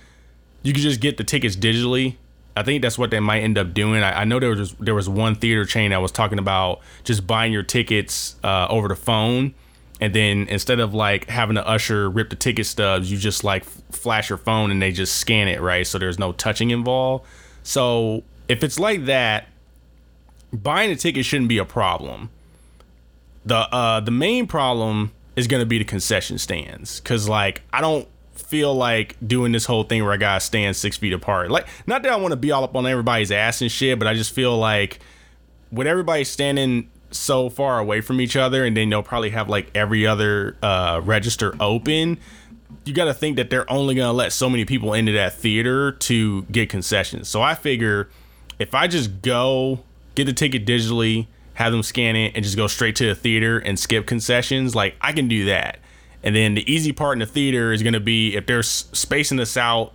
you could just get the tickets digitally. I think that's what they might end up doing. I, I know there was there was one theater chain that was talking about just buying your tickets uh, over the phone, and then instead of like having to usher rip the ticket stubs, you just like flash your phone and they just scan it right, so there's no touching involved. So if it's like that, buying a ticket shouldn't be a problem. The uh, the main problem is going to be the concession stands because like I don't feel like doing this whole thing where I gotta stand six feet apart. Like, not that I want to be all up on everybody's ass and shit, but I just feel like with everybody standing so far away from each other, and then they'll probably have like every other uh, register open. You got to think that they're only gonna let so many people into that theater to get concessions. So I figure if I just go get the ticket digitally, have them scan it, and just go straight to the theater and skip concessions, like I can do that. And then the easy part in the theater is going to be if they're spacing this out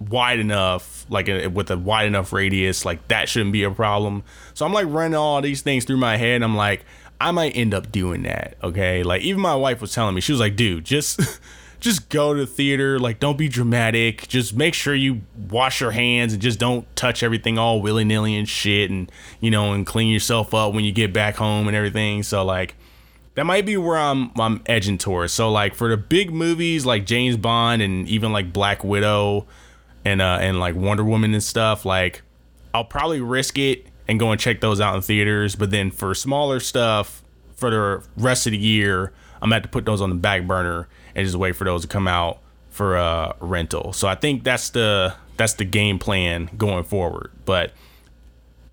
wide enough, like a, with a wide enough radius, like that shouldn't be a problem. So I'm like running all these things through my head. I'm like, I might end up doing that. Okay. Like even my wife was telling me, she was like, dude, just. just go to the theater like don't be dramatic just make sure you wash your hands and just don't touch everything all willy-nilly and shit and you know and clean yourself up when you get back home and everything so like that might be where I'm I'm edging towards. So like for the big movies like James Bond and even like Black Widow and uh and like Wonder Woman and stuff, like I'll probably risk it and go and check those out in theaters. But then for smaller stuff for the rest of the year, I'm gonna have to put those on the back burner and just wait for those to come out for uh rental. So I think that's the that's the game plan going forward. But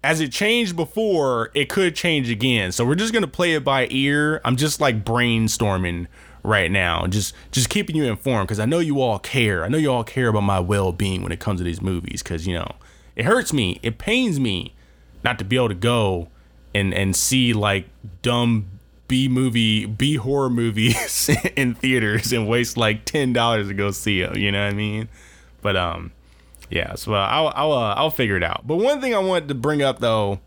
as it changed before, it could change again. So we're just gonna play it by ear. I'm just like brainstorming right now, just just keeping you informed because I know you all care. I know you all care about my well being when it comes to these movies because you know it hurts me, it pains me not to be able to go and and see like dumb B movie, B horror movies in theaters and waste like ten dollars to go see them. You know what I mean? But um, yeah, so uh, I'll I'll uh, I'll figure it out. But one thing I wanted to bring up though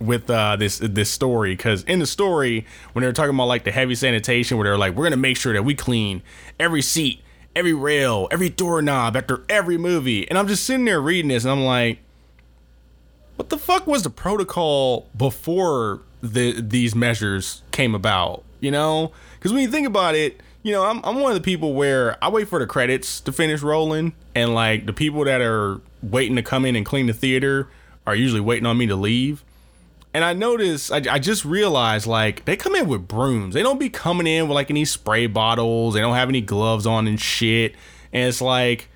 with uh, this this story because in the story when they're talking about like the heavy sanitation where they're like we're gonna make sure that we clean every seat every rail every doorknob after every movie. And i'm just sitting there reading this and i'm like what the fuck was the protocol before the these measures came about? You know? Because when you think about it you know, I'm I'm one of the people where I wait for the credits to finish rolling, and like the people that are waiting to come in and clean the theater are usually waiting on me to leave. And I noticed, I, I just realized like they come in with brooms. They don't be coming in with like any spray bottles. They don't have any gloves on and shit. And it's like,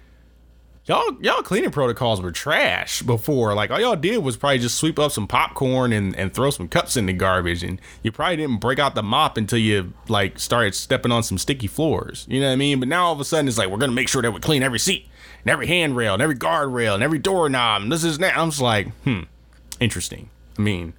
y'all y'all cleaning protocols were trash before. Like all y'all did was probably just sweep up some popcorn and, and throw some cups in the garbage, and you probably didn't break out the mop until you like started stepping on some sticky floors. You know what I mean? But now all of a sudden it's like we're gonna make sure that we clean every seat and every handrail and every guardrail and every doorknob. And this is that. I'm just like, hmm, interesting. I mean,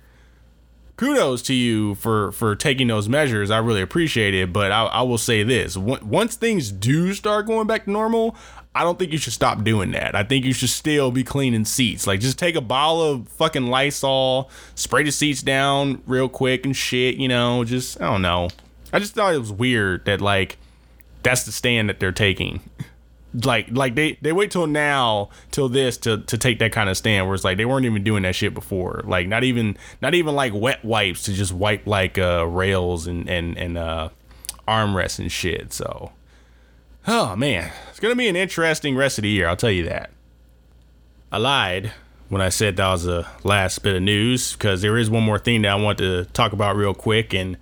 kudos to you for for taking those measures. I really appreciate it. But I, I will say this: once things do start going back to normal, I don't think you should stop doing that. I think you should still be cleaning seats. Like just take a bottle of fucking Lysol, spray the seats down real quick and shit. You know, just I don't know. I just thought it was weird that like that's the stand that they're taking. like like they they wait till now till this to to take that kind of stand where it's like they weren't even doing that shit before. Like not even not even like wet wipes to just wipe like uh rails and and and uh armrests and shit so. Oh man. It's gonna be an interesting rest of the year i'll tell you that. I lied when i said that was the last bit of news because there is one more thing that i want to talk about real quick and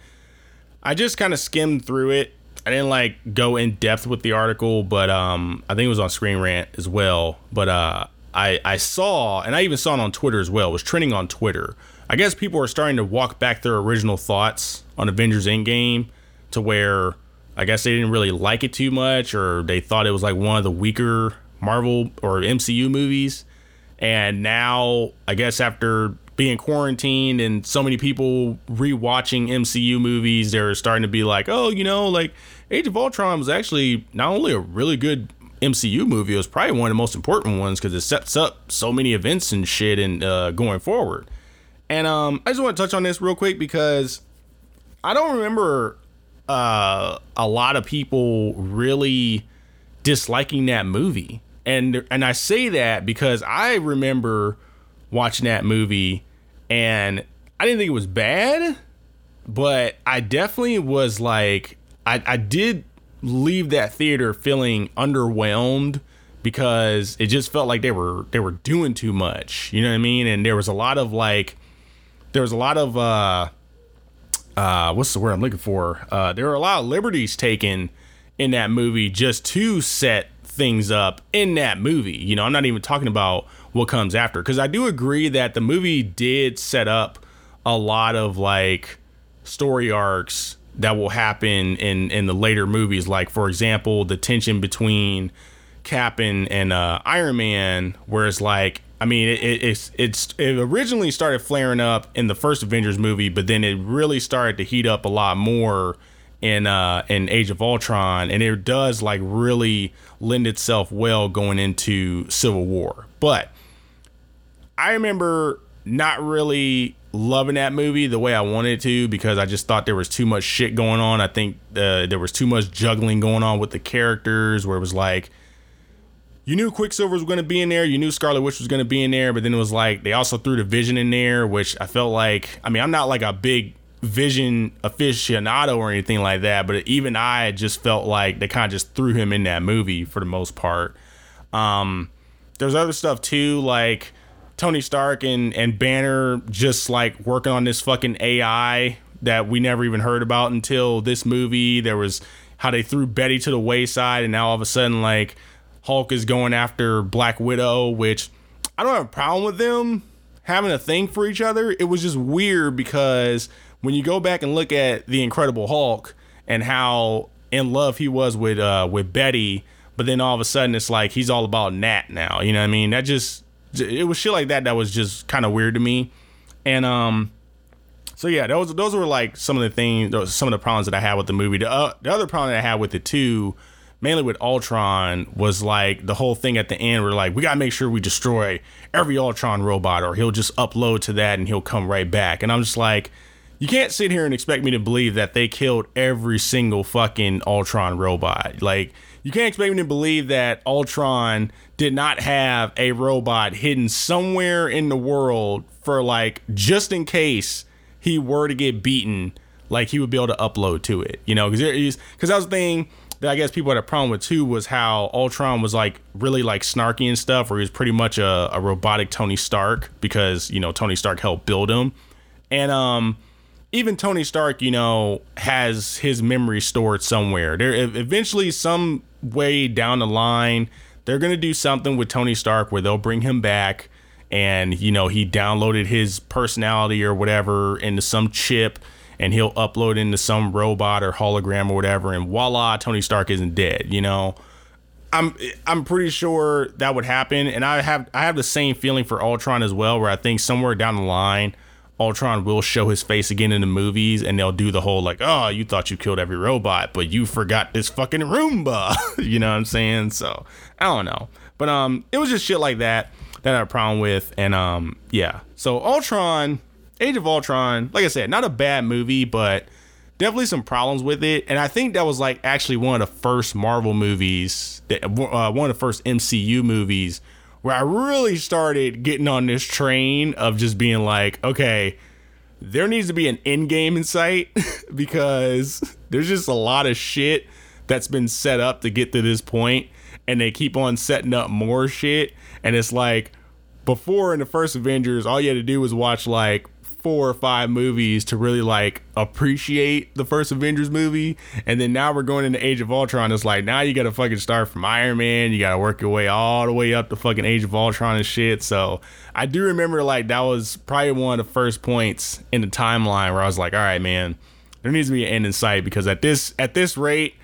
i just kind of skimmed through it I didn't like go in depth with the article, but um, I think it was on Screen Rant as well. But uh, I I saw, and I even saw it on Twitter as well. It was trending on Twitter. I guess people are starting to walk back their original thoughts on Avengers Endgame to where I guess they didn't really like it too much, or they thought it was like one of the weaker Marvel or MCU movies. And now, I guess after being quarantined and so many people rewatching MCU movies, they're starting to be like, oh, you know, like Age of Ultron was actually not only a really good MCU movie, it was probably one of the most important ones because it sets up so many events and shit and uh, going forward. And um, I just want to touch on this real quick because I don't remember uh, a lot of people really disliking that movie. And and I say that because I remember watching that movie and I didn't think it was bad, but I definitely was like I, I did leave that theater feeling underwhelmed because it just felt like they were they were doing too much. You know what I mean? And there was a lot of like there was a lot of uh uh what's the word I'm looking for? Uh there were a lot of liberties taken in that movie just to set things up in that movie. You know, I'm not even talking about what comes after cuz I do agree that the movie did set up a lot of like story arcs that will happen in in the later movies. Like for example, the tension between Cap and, and uh, Iron Man, where it's like, I mean, it, it, it's it's it originally started flaring up in the first Avengers movie, but then it really started to heat up a lot more in uh in Age of Ultron, and it does like really lend itself well going into Civil War. But I remember not really loving that movie the way I wanted to because I just thought there was too much shit going on. I think uh, there was too much juggling going on with the characters where it was like you knew Quicksilver was going to be in there, you knew Scarlet Witch was going to be in there, but then it was like they also threw the Vision in there, which I felt like I mean, I'm not like a big Vision aficionado or anything like that, but even I just felt like they kind of just threw him in that movie for the most part. Um there's other stuff too like Tony Stark and and Banner just like working on this fucking AI that we never even heard about until this movie. There was how they threw Betty to the wayside, and now all of a sudden like Hulk is going after Black Widow, which I don't have a problem with them having a thing for each other. It was just weird because when you go back and look at the Incredible Hulk and how in love he was with uh with Betty, but then all of a sudden it's like he's all about Nat now. You know what I mean? That just it was shit like that that was just kind of weird to me. And um, so yeah, those those were like some of the things, some of the problems that I had with the movie. The, uh, the other problem that I had with it too, mainly with Ultron, was like the whole thing at the end. Where like we gotta make sure we destroy every Ultron robot, or he'll just upload to that and he'll come right back. And I'm just like, you can't sit here and expect me to believe that they killed every single fucking Ultron robot. Like you can't expect me to believe that Ultron did not have a robot hidden somewhere in the world for like just in case he were to get beaten, like he would be able to upload to it, you know? Because because that was the thing that I guess people had a problem with too was how Ultron was like really like snarky and stuff, where he was pretty much a, a robotic Tony Stark because you know Tony Stark helped build him, and um even Tony Stark, you know, has his memory stored somewhere. There eventually some way down the line they're gonna do something with Tony Stark where they'll bring him back, and you know he downloaded his personality or whatever into some chip, and he'll upload into some robot or hologram or whatever, and voila, Tony Stark isn't dead. You know. I'm I'm pretty sure that would happen, and I have I have the same feeling for Ultron as well, where I think somewhere down the line, Ultron will show his face again in the movies, and they'll do the whole like, oh, you thought you killed every robot, but you forgot this fucking Roomba. you know what I'm saying? So I don't know, but um, it was just shit like that that I had a problem with, and um, yeah. So Ultron, Age of Ultron, like I said, not a bad movie, but definitely some problems with it. And I think that was like actually one of the first Marvel movies, that, uh, one of the first MCU movies where I really started getting on this train of just being like, okay, there needs to be an end game in sight because there's just a lot of shit that's been set up to get to this point and they keep on setting up more shit. And it's like before in the first Avengers all you had to do was watch like four or five movies to really like appreciate the first Avengers movie. And then now we're going into Age of Ultron. It's like now you gotta fucking start from Iron Man. You gotta work your way all the way up to fucking Age of Ultron and shit. So I do remember like that was probably one of the first points in the timeline where I was like, all right, man, there needs to be an end in sight because at this at this rate,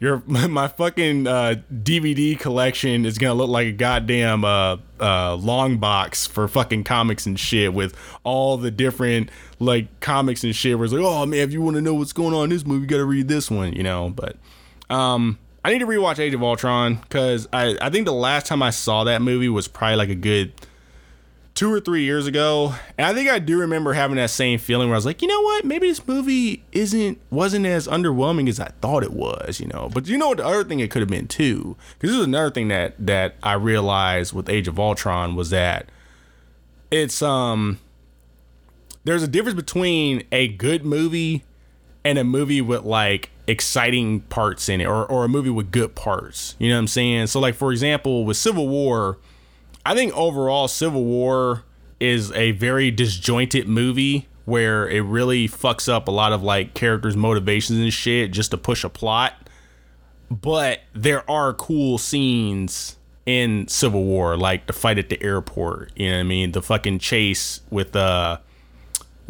your my fucking uh, DVD collection is gonna look like a goddamn uh, uh, long box for fucking comics and shit with all the different like comics and shit. Where it's like, oh man, if you want to know what's going on in this movie, you gotta read this one, you know. But um, I need to rewatch Age of Ultron because I I think the last time I saw that movie was probably like a good two or three years ago. And I think I do remember having that same feeling where I was like, you know what? Maybe this movie isn't wasn't as underwhelming as I thought it was, you know. But you know what the other thing it could have been too? Because this is another thing that that I realized with Age of Ultron was that it's um there's a difference between a good movie and a movie with like exciting parts in it or, or a movie with good parts. You know what I'm saying? So like for example with Civil War I think overall, Civil War is a very disjointed movie where it really fucks up a lot of like characters' motivations and shit just to push a plot. But there are cool scenes in Civil War, like the fight at the airport. You know what I mean? The fucking chase with uh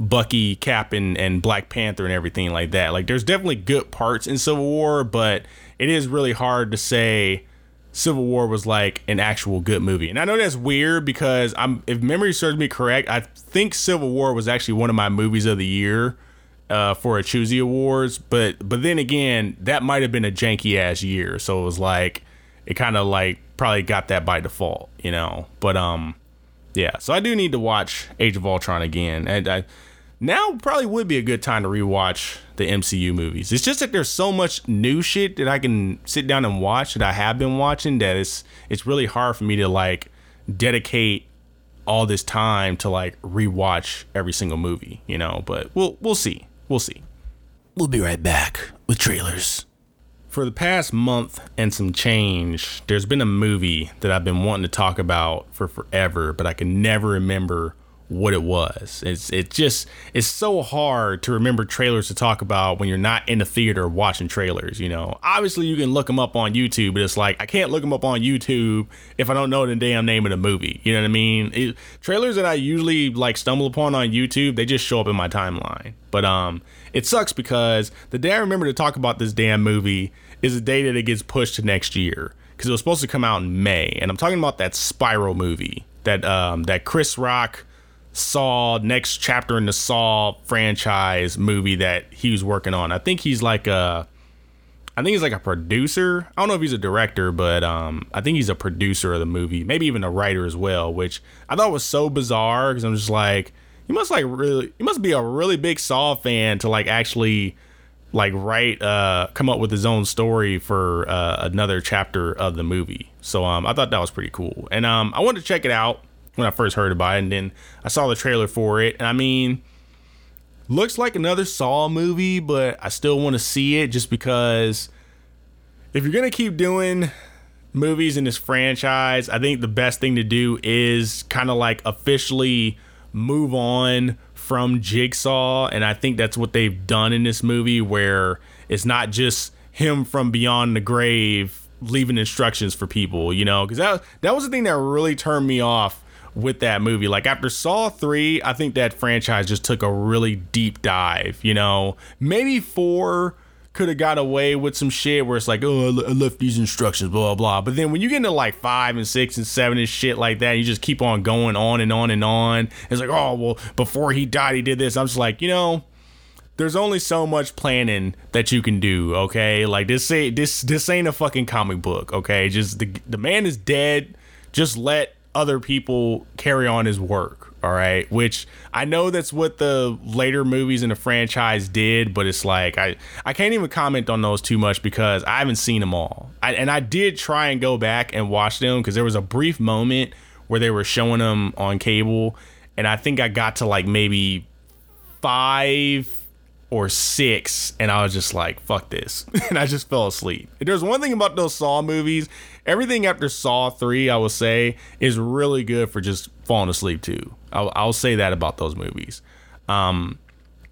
Bucky, Cap, and, and Black Panther and everything like that. Like, there's definitely good parts in Civil War, but it is really hard to say Civil War was like an actual good movie. And I know that's weird because I'm if memory serves me correct, I think Civil War was actually one of my movies of the year uh, for a Chewsy Awards. But but then again, that might have been a janky ass year, so it was like it kind of like probably got that by default, you know. But um, yeah. So I do need to watch Age of Ultron again, and I now probably would be a good time to rewatch the MCU movies. It's just that there's so much new shit that I can sit down and watch that I have been watching that it's it's really hard for me to like dedicate all this time to like rewatch every single movie, you know, but we'll we'll see. We'll see. We'll be right back with trailers. For the past month and some change, there's been a movie that I've been wanting to talk about for forever, but I can never remember what it was. It's it just it's so hard to remember trailers to talk about when you're not in the theater watching trailers. You know, obviously you can look them up on YouTube, but it's like I can't look them up on YouTube if I don't know the damn name of the movie. You know what I mean? It, trailers that I usually like stumble upon on YouTube, they just show up in my timeline. But um, it sucks because the day I remember to talk about this damn movie is the day that it gets pushed to next year because it was supposed to come out in May, and I'm talking about that Spiral movie that um that Chris Rock Saw next chapter in the Saw franchise movie that he was working on. I think he's like a I think he's like a producer. I don't know if he's a director, but um, I think he's a producer of the movie, maybe even a writer as well, which I thought was so bizarre because I'm just like, you must like really, you must be a really big Saw fan to like actually like write, uh, come up with his own story for uh, another chapter of the movie. So um, I thought that was pretty cool, and um, I wanted to check it out when I first heard about it, and then I saw the trailer for it, and I mean, looks like another Saw movie, but I still want to see it just because if you're gonna keep doing movies in this franchise, I think the best thing to do is kind of like officially move on from Jigsaw, and I think that's what they've done in this movie, where it's not just him from beyond the grave leaving instructions for people, you know, because that that was the thing that really turned me off with that movie. Like after Saw 3, I think that franchise just took a really deep dive, you know. Maybe 4 could have got away with some shit where it's like, oh, I left these instructions, blah, blah. But then when you get into like 5 and 6 and 7 and shit like that, you just keep on going on and on and on. It's like, oh, well, before he died, he did this. I'm just like, you know, there's only so much planning that you can do, okay? Like this say this this ain't a fucking comic book, okay? Just the the man is dead. Just let other people carry on his work, all right? Which I know that's what the later movies in the franchise did, but it's like I I can't even comment on those too much because I haven't seen them all. I, and I did try and go back and watch them because there was a brief moment where they were showing them on cable, and I think I got to like maybe five or six, and I was just like, fuck this. and I just fell asleep. There's one thing about those Saw movies, everything after Saw 3, I will say, is really good for just falling asleep too. I'll, I'll say that about those movies. Um,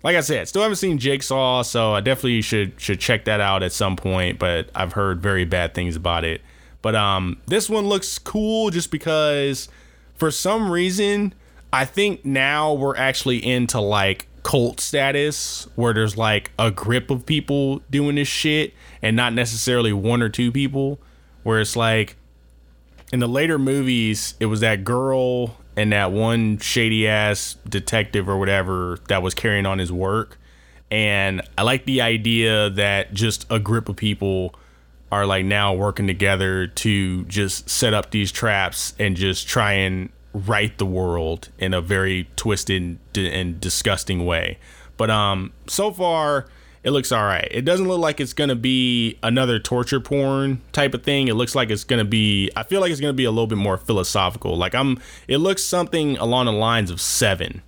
like I said, still haven't seen Jigsaw, so I definitely should should check that out at some point. But I've heard very bad things about it. But um, this one looks cool just because, for some reason, I think now we're actually into like cult status where there's like a grip of people doing this shit and not necessarily one or two people. Where it's like in the later movies, it was that girl and that one shady ass detective or whatever that was carrying on his work. And I like the idea that just a group of people are like now working together to just set up these traps and just try and right the world in a very twisted and disgusting way. But um so far it looks all right. It doesn't look like it's to be another torture porn type of thing. It looks like it's to be I feel like it's to be a little bit more philosophical. Like I'm it looks something along the lines of 7.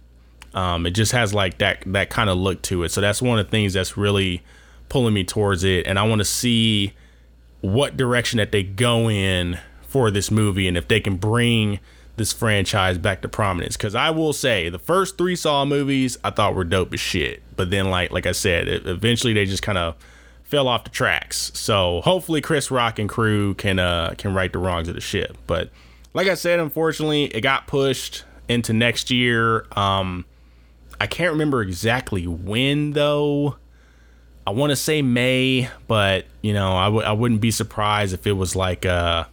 Um it just has like that that kind of look to it. So that's one of the things that's really pulling me towards it and I want to see what direction that they go in for this movie and if they can bring this franchise back to prominence because I will say the first three Saw movies I thought were dope as shit, but then like like I said, it, eventually they just kind of fell off the tracks. So hopefully Chris Rock and crew can uh can right the wrongs of the ship. But like I said, unfortunately it got pushed into next year. Um, I can't remember exactly when though. I want to say May, but you know I w- I wouldn't be surprised if it was like uh.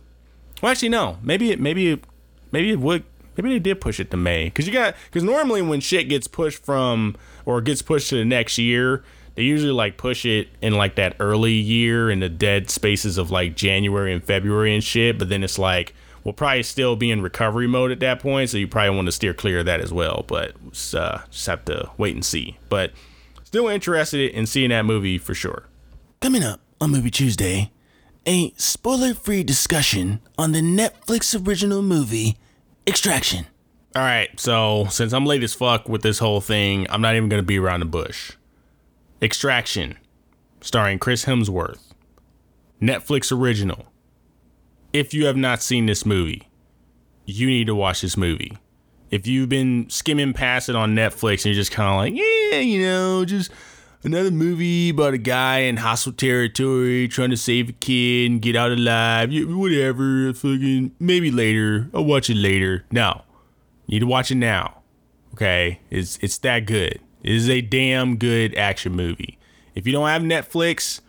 Well, actually, no. Maybe it maybe it maybe it would maybe they did push it to May because you got because normally when shit gets pushed from or gets pushed to the next year, they usually like push it in like that early year in the dead spaces of like January and February and shit. But then it's like we'll probably still be in recovery mode at that point, so you probably want to steer clear of that as well. But uh, just have to wait and see. But still interested in seeing that movie for sure. Coming up on Movie Chewsday, a spoiler free discussion on the Netflix original movie Extraction. All right, so since I'm late as fuck with this whole thing, I'm not even going to be around the bush. Extraction, starring Chris Hemsworth. Netflix original. If you have not seen this movie, you need to watch this movie. If you've been skimming past it on Netflix and you're just kind of like, yeah, you know, just another movie about a guy in hostile territory trying to save a kid and get out alive. Whatever. Fucking maybe later. I'll watch it later. No, you need to watch it now. Okay, it's it's that good. It is a damn good action movie. If you don't have Netflix,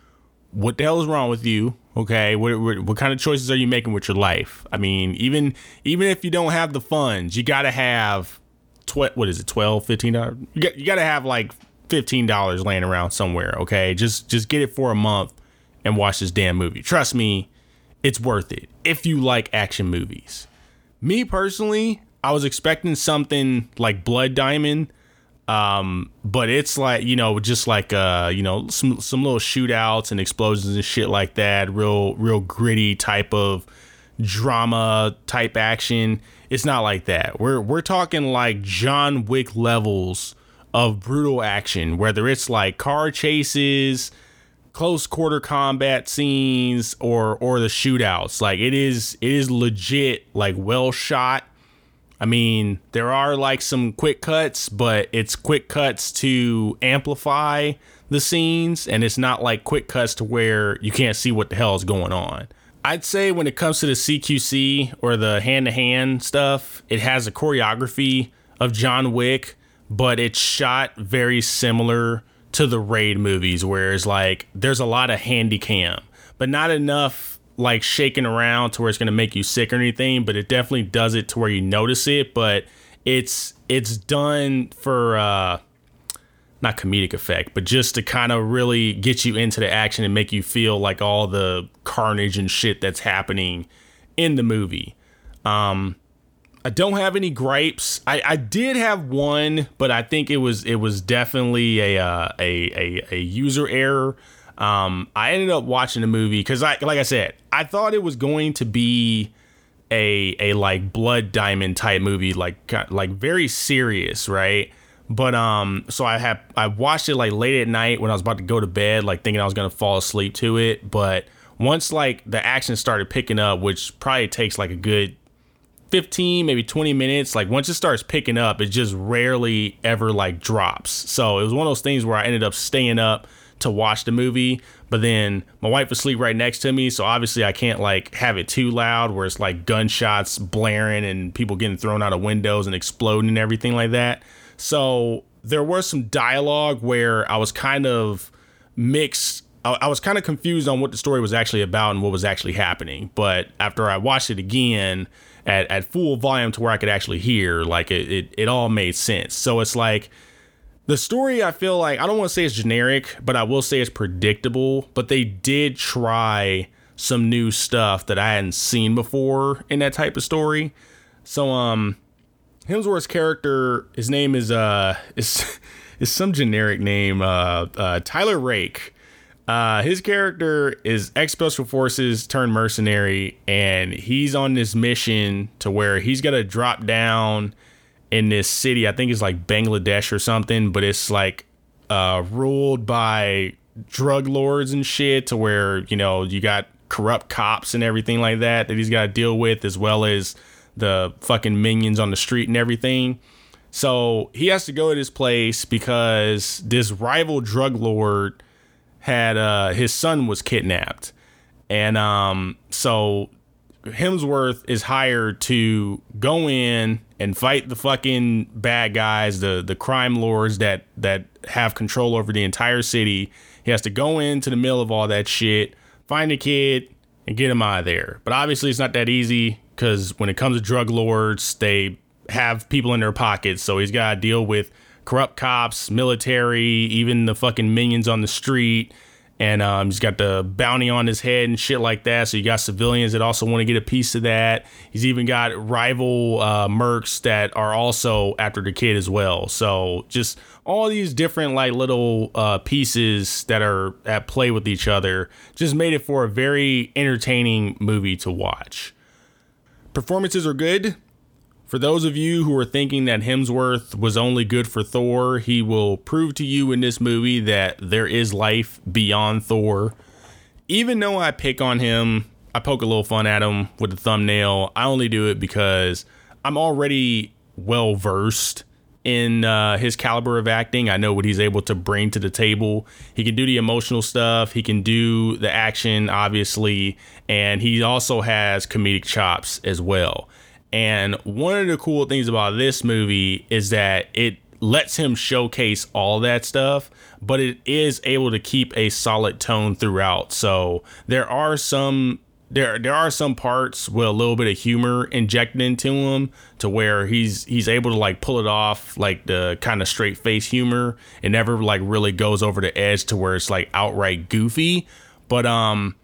what the hell is wrong with you? Okay, what, what, what kind of choices are you making with your life? I mean, even even if you don't have the funds, you gotta have tw- what is it, 12 15 dollars? You got you gotta have like fifteen dollars laying around somewhere. Okay, just just get it for a month and watch this damn movie. Trust me, it's worth it if you like action movies. Me personally, I was expecting something like Blood Diamond, um, but it's like you know just like uh you know some some little shootouts and explosions and shit like that. Real real gritty type of drama type action. It's not like that. We're we're talking like John Wick levels of brutal action, whether it's like car chases, close quarter combat scenes, or or the shootouts. Like it is it is legit like well shot. I mean, there are like some quick cuts, but it's quick cuts to amplify the scenes, and it's not like quick cuts to where you can't see what the hell is going on. I'd say when it comes to the CQC or the hand to hand stuff, it has a choreography of John Wick, but it's shot very similar to the Raid movies, where it's like there's a lot of handy cam, but not enough like shaking around to where it's gonna make you sick or anything. But it definitely does it to where you notice it. But it's it's done for uh not comedic effect, but just to kind of really get you into the action and make you feel like all the carnage and shit that's happening in the movie. Um, I don't have any gripes. I, I did have one, but I think it was it was definitely a uh, a, a a user error. Um, I ended up watching the movie because I like I said I thought it was going to be a a like blood diamond type movie, like like very serious, right? But um, so I have I watched it like late at night when I was about to go to bed, like thinking I was gonna fall asleep to it. But once like the action started picking up, which probably takes like a good 15 maybe 20 minutes like once it starts picking up it just rarely ever like drops so it was one of those things where i ended up staying up to watch the movie but then my wife was asleep right next to me so obviously i can't like have it too loud where it's like gunshots blaring and people getting thrown out of windows and exploding and everything like that so there was some dialogue where I was kind of mixed. I, was kind of confused on what the story was actually about and what was actually happening. But after I watched it again at, at full volume to where I could actually hear, like it, it, it all made sense. So it's like the story, I feel like, I don't want to say it's generic, but I will say it's predictable. But they did try some new stuff that I hadn't seen before in that type of story. So, um, Hemsworth's character, his name is uh is is some generic name, uh, uh Tyler Rake. Uh, his character is ex special forces turned mercenary, and he's on this mission to where he's got to drop down in this city. I think it's like Bangladesh or something, but it's like uh, ruled by drug lords and shit. To where you know you got corrupt cops and everything like that that he's got to deal with, as well as the fucking minions on the street and everything. So he has to go to this place because this rival drug lord had uh his son was kidnapped. And um so Hemsworth is hired to go in and fight the fucking bad guys, the the crime lords that that have control over the entire city. He has to go into the middle of all that shit, find a kid, and get him out of there. But obviously, it's not that easy because when it comes to drug lords, they have people in their pockets. So he's got to deal with corrupt cops, military, even the fucking minions on the street. And um, he's got the bounty on his head and shit like that. So you got civilians that also want to get a piece of that. He's even got rival uh, mercs that are also after the kid as well. So just all these different like little uh, pieces that are at play with each other just made it for a very entertaining movie to watch. Performances are good. For those of you who are thinking that Hemsworth was only good for Thor, he will prove to you in this movie that there is life beyond Thor. Even though I pick on him, I poke a little fun at him with the thumbnail, I only do it because I'm already well versed in uh, his caliber of acting. I know what he's able to bring to the table. He can do the emotional stuff, he can do the action, obviously, and he also has comedic chops as well. And one of the cool things about this movie is that it lets him showcase all that stuff, but it is able to keep a solid tone throughout. So there are some there there are some parts with a little bit of humor injected into him to where he's he's able to like pull it off like the kind of straight face humor it never like really goes over the edge to where it's like outright goofy but um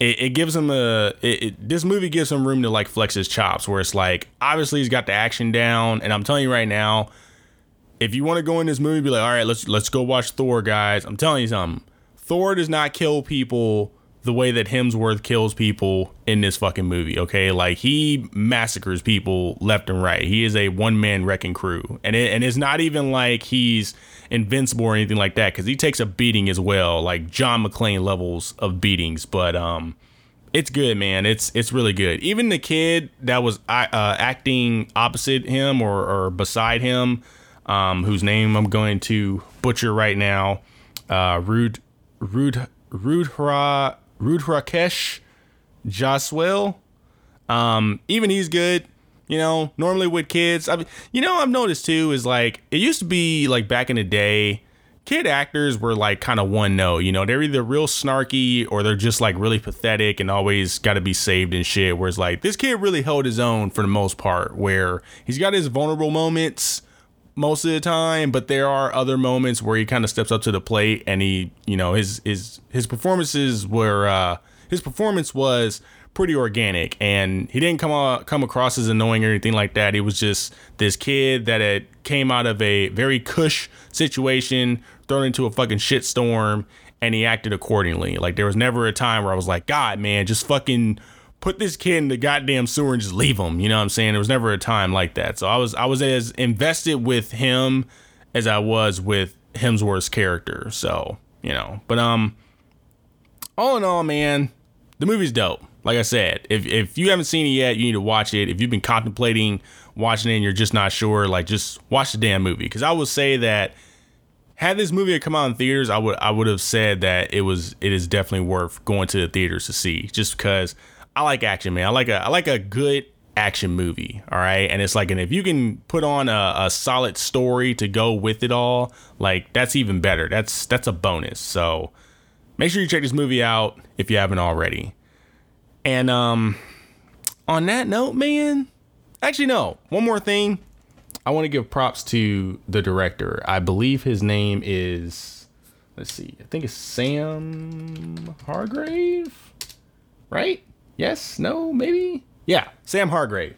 it, it gives him a it, it, this movie gives him room to like flex his chops where it's like obviously he's got the action down and i'm telling you right now if you want to go in this movie be like all right let's let's go watch thor guys. I'm telling you something. Thor does not kill people the way that Hemsworth kills people in this fucking movie, okay? Like he massacres people left and right. He is a one-man wrecking crew. And it, and it's not even like he's invincible or anything like that cuz he takes a beating as well, like John McClane levels of beatings, but um it's good, man. It's it's really good. Even the kid that was uh, acting opposite him or, or beside him, um, whose name I'm going to butcher right now, uh, Rude Rude Rudra Rudhraksh Jaiswal. Um, even he's good. You know, normally with kids, I mean, you know, I've noticed too is like it used to be like back in the day, kid actors were like kind of one note. You know, they're either real snarky or they're just like really pathetic and always got to be saved and shit. Whereas like this kid really held his own for the most part, where he's got his vulnerable moments most of the time, but there are other moments where he kind of steps up to the plate and he, you know, his his his performances were uh his performance was pretty organic and he didn't come come across as annoying or anything like that. He was just this kid that had came out of a very cush situation, thrown into a fucking shitstorm, and he acted accordingly. Like there was never a time where I was like, God, man, just fucking put this kid in the goddamn sewer and just leave him. You know what I'm saying? There was never a time like that. So I was I was as invested with him as I was with Hemsworth's character. So, you know. But um all in all, man, the movie's dope. Like I said, if if you haven't seen it yet, you need to watch it. If you've been contemplating watching it and you're just not sure, like just watch the damn movie. Cause I would say that had this movie come out in theaters, I would I would have said that it was it is definitely worth going to the theaters to see. Just because I like action, man. I like a I like a good action movie. All right. And it's like and if you can put on a, a solid story to go with it all, like that's even better. That's that's a bonus. So make sure you check this movie out if you haven't already. And um on that note, man, actually no, one more thing. I want to give props to the director. I believe his name is let's see. I think it's Sam Hargrave. Right? Yes? No? Maybe? Yeah, Sam Hargrave.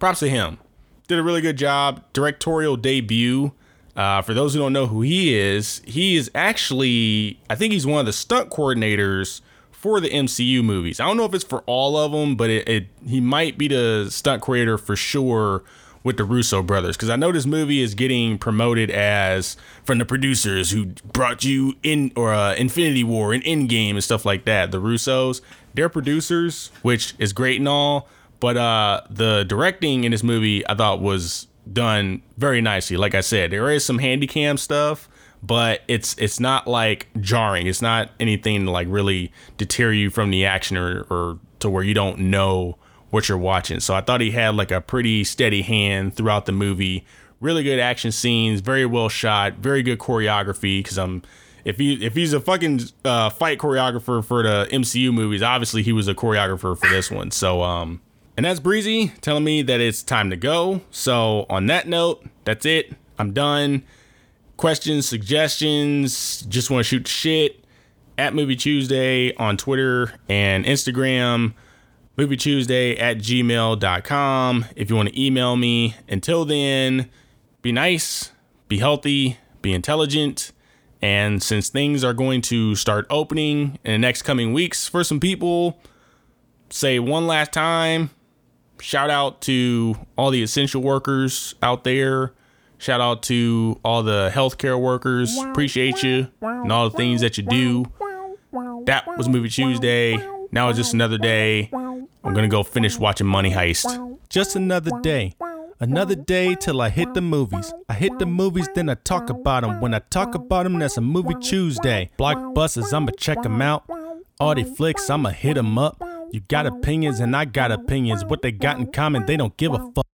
Props to him. Did a really good job. Directorial debut. Uh, for those who don't know who he is, he is actually, I think he's one of the stunt coordinators for the MCU movies. I don't know if it's for all of them, but it, it he might be the stunt coordinator for sure with the Russo brothers because I know this movie is getting promoted as from the producers who brought you in or uh, Infinity War and Endgame and stuff like that. The Russos, they're producers, which is great and all, but uh, the directing in this movie I thought was done very nicely. Like I said, there is some handy cam stuff, but it's it's not like jarring. It's not anything to like really deter you from the action or, or to where you don't know what you're watching. So I thought he had like a pretty steady hand throughout the movie. Really good action scenes, very well shot, very good choreography. Because I'm, if he if he's a fucking uh, fight choreographer for the MCU movies, obviously he was a choreographer for this one. So um, and that's Breezy telling me that it's time to go. So on that note, that's it. I'm done. Questions, suggestions, just want to shoot shit at Movie Chewsday on Twitter and Instagram movie Chewsday at gmail.com if you want to email me until then be nice be healthy be intelligent and since things are going to start opening in the next coming weeks for some people say one last time shout out to all the essential workers out there. Shout out to all the healthcare workers. Appreciate you and all the things that you do. that was movie Chewsday. now it's just another day. I'm gonna go finish watching Money Heist. Just another day. Another day till I hit the movies. I hit the movies, then I talk about them. When I talk about them, that's a movie Chewsday. Blockbusters, I'ma check them out. The flicks, I'ma hit them up. You got opinions, and I got opinions. What they got in common, they don't give a fuck.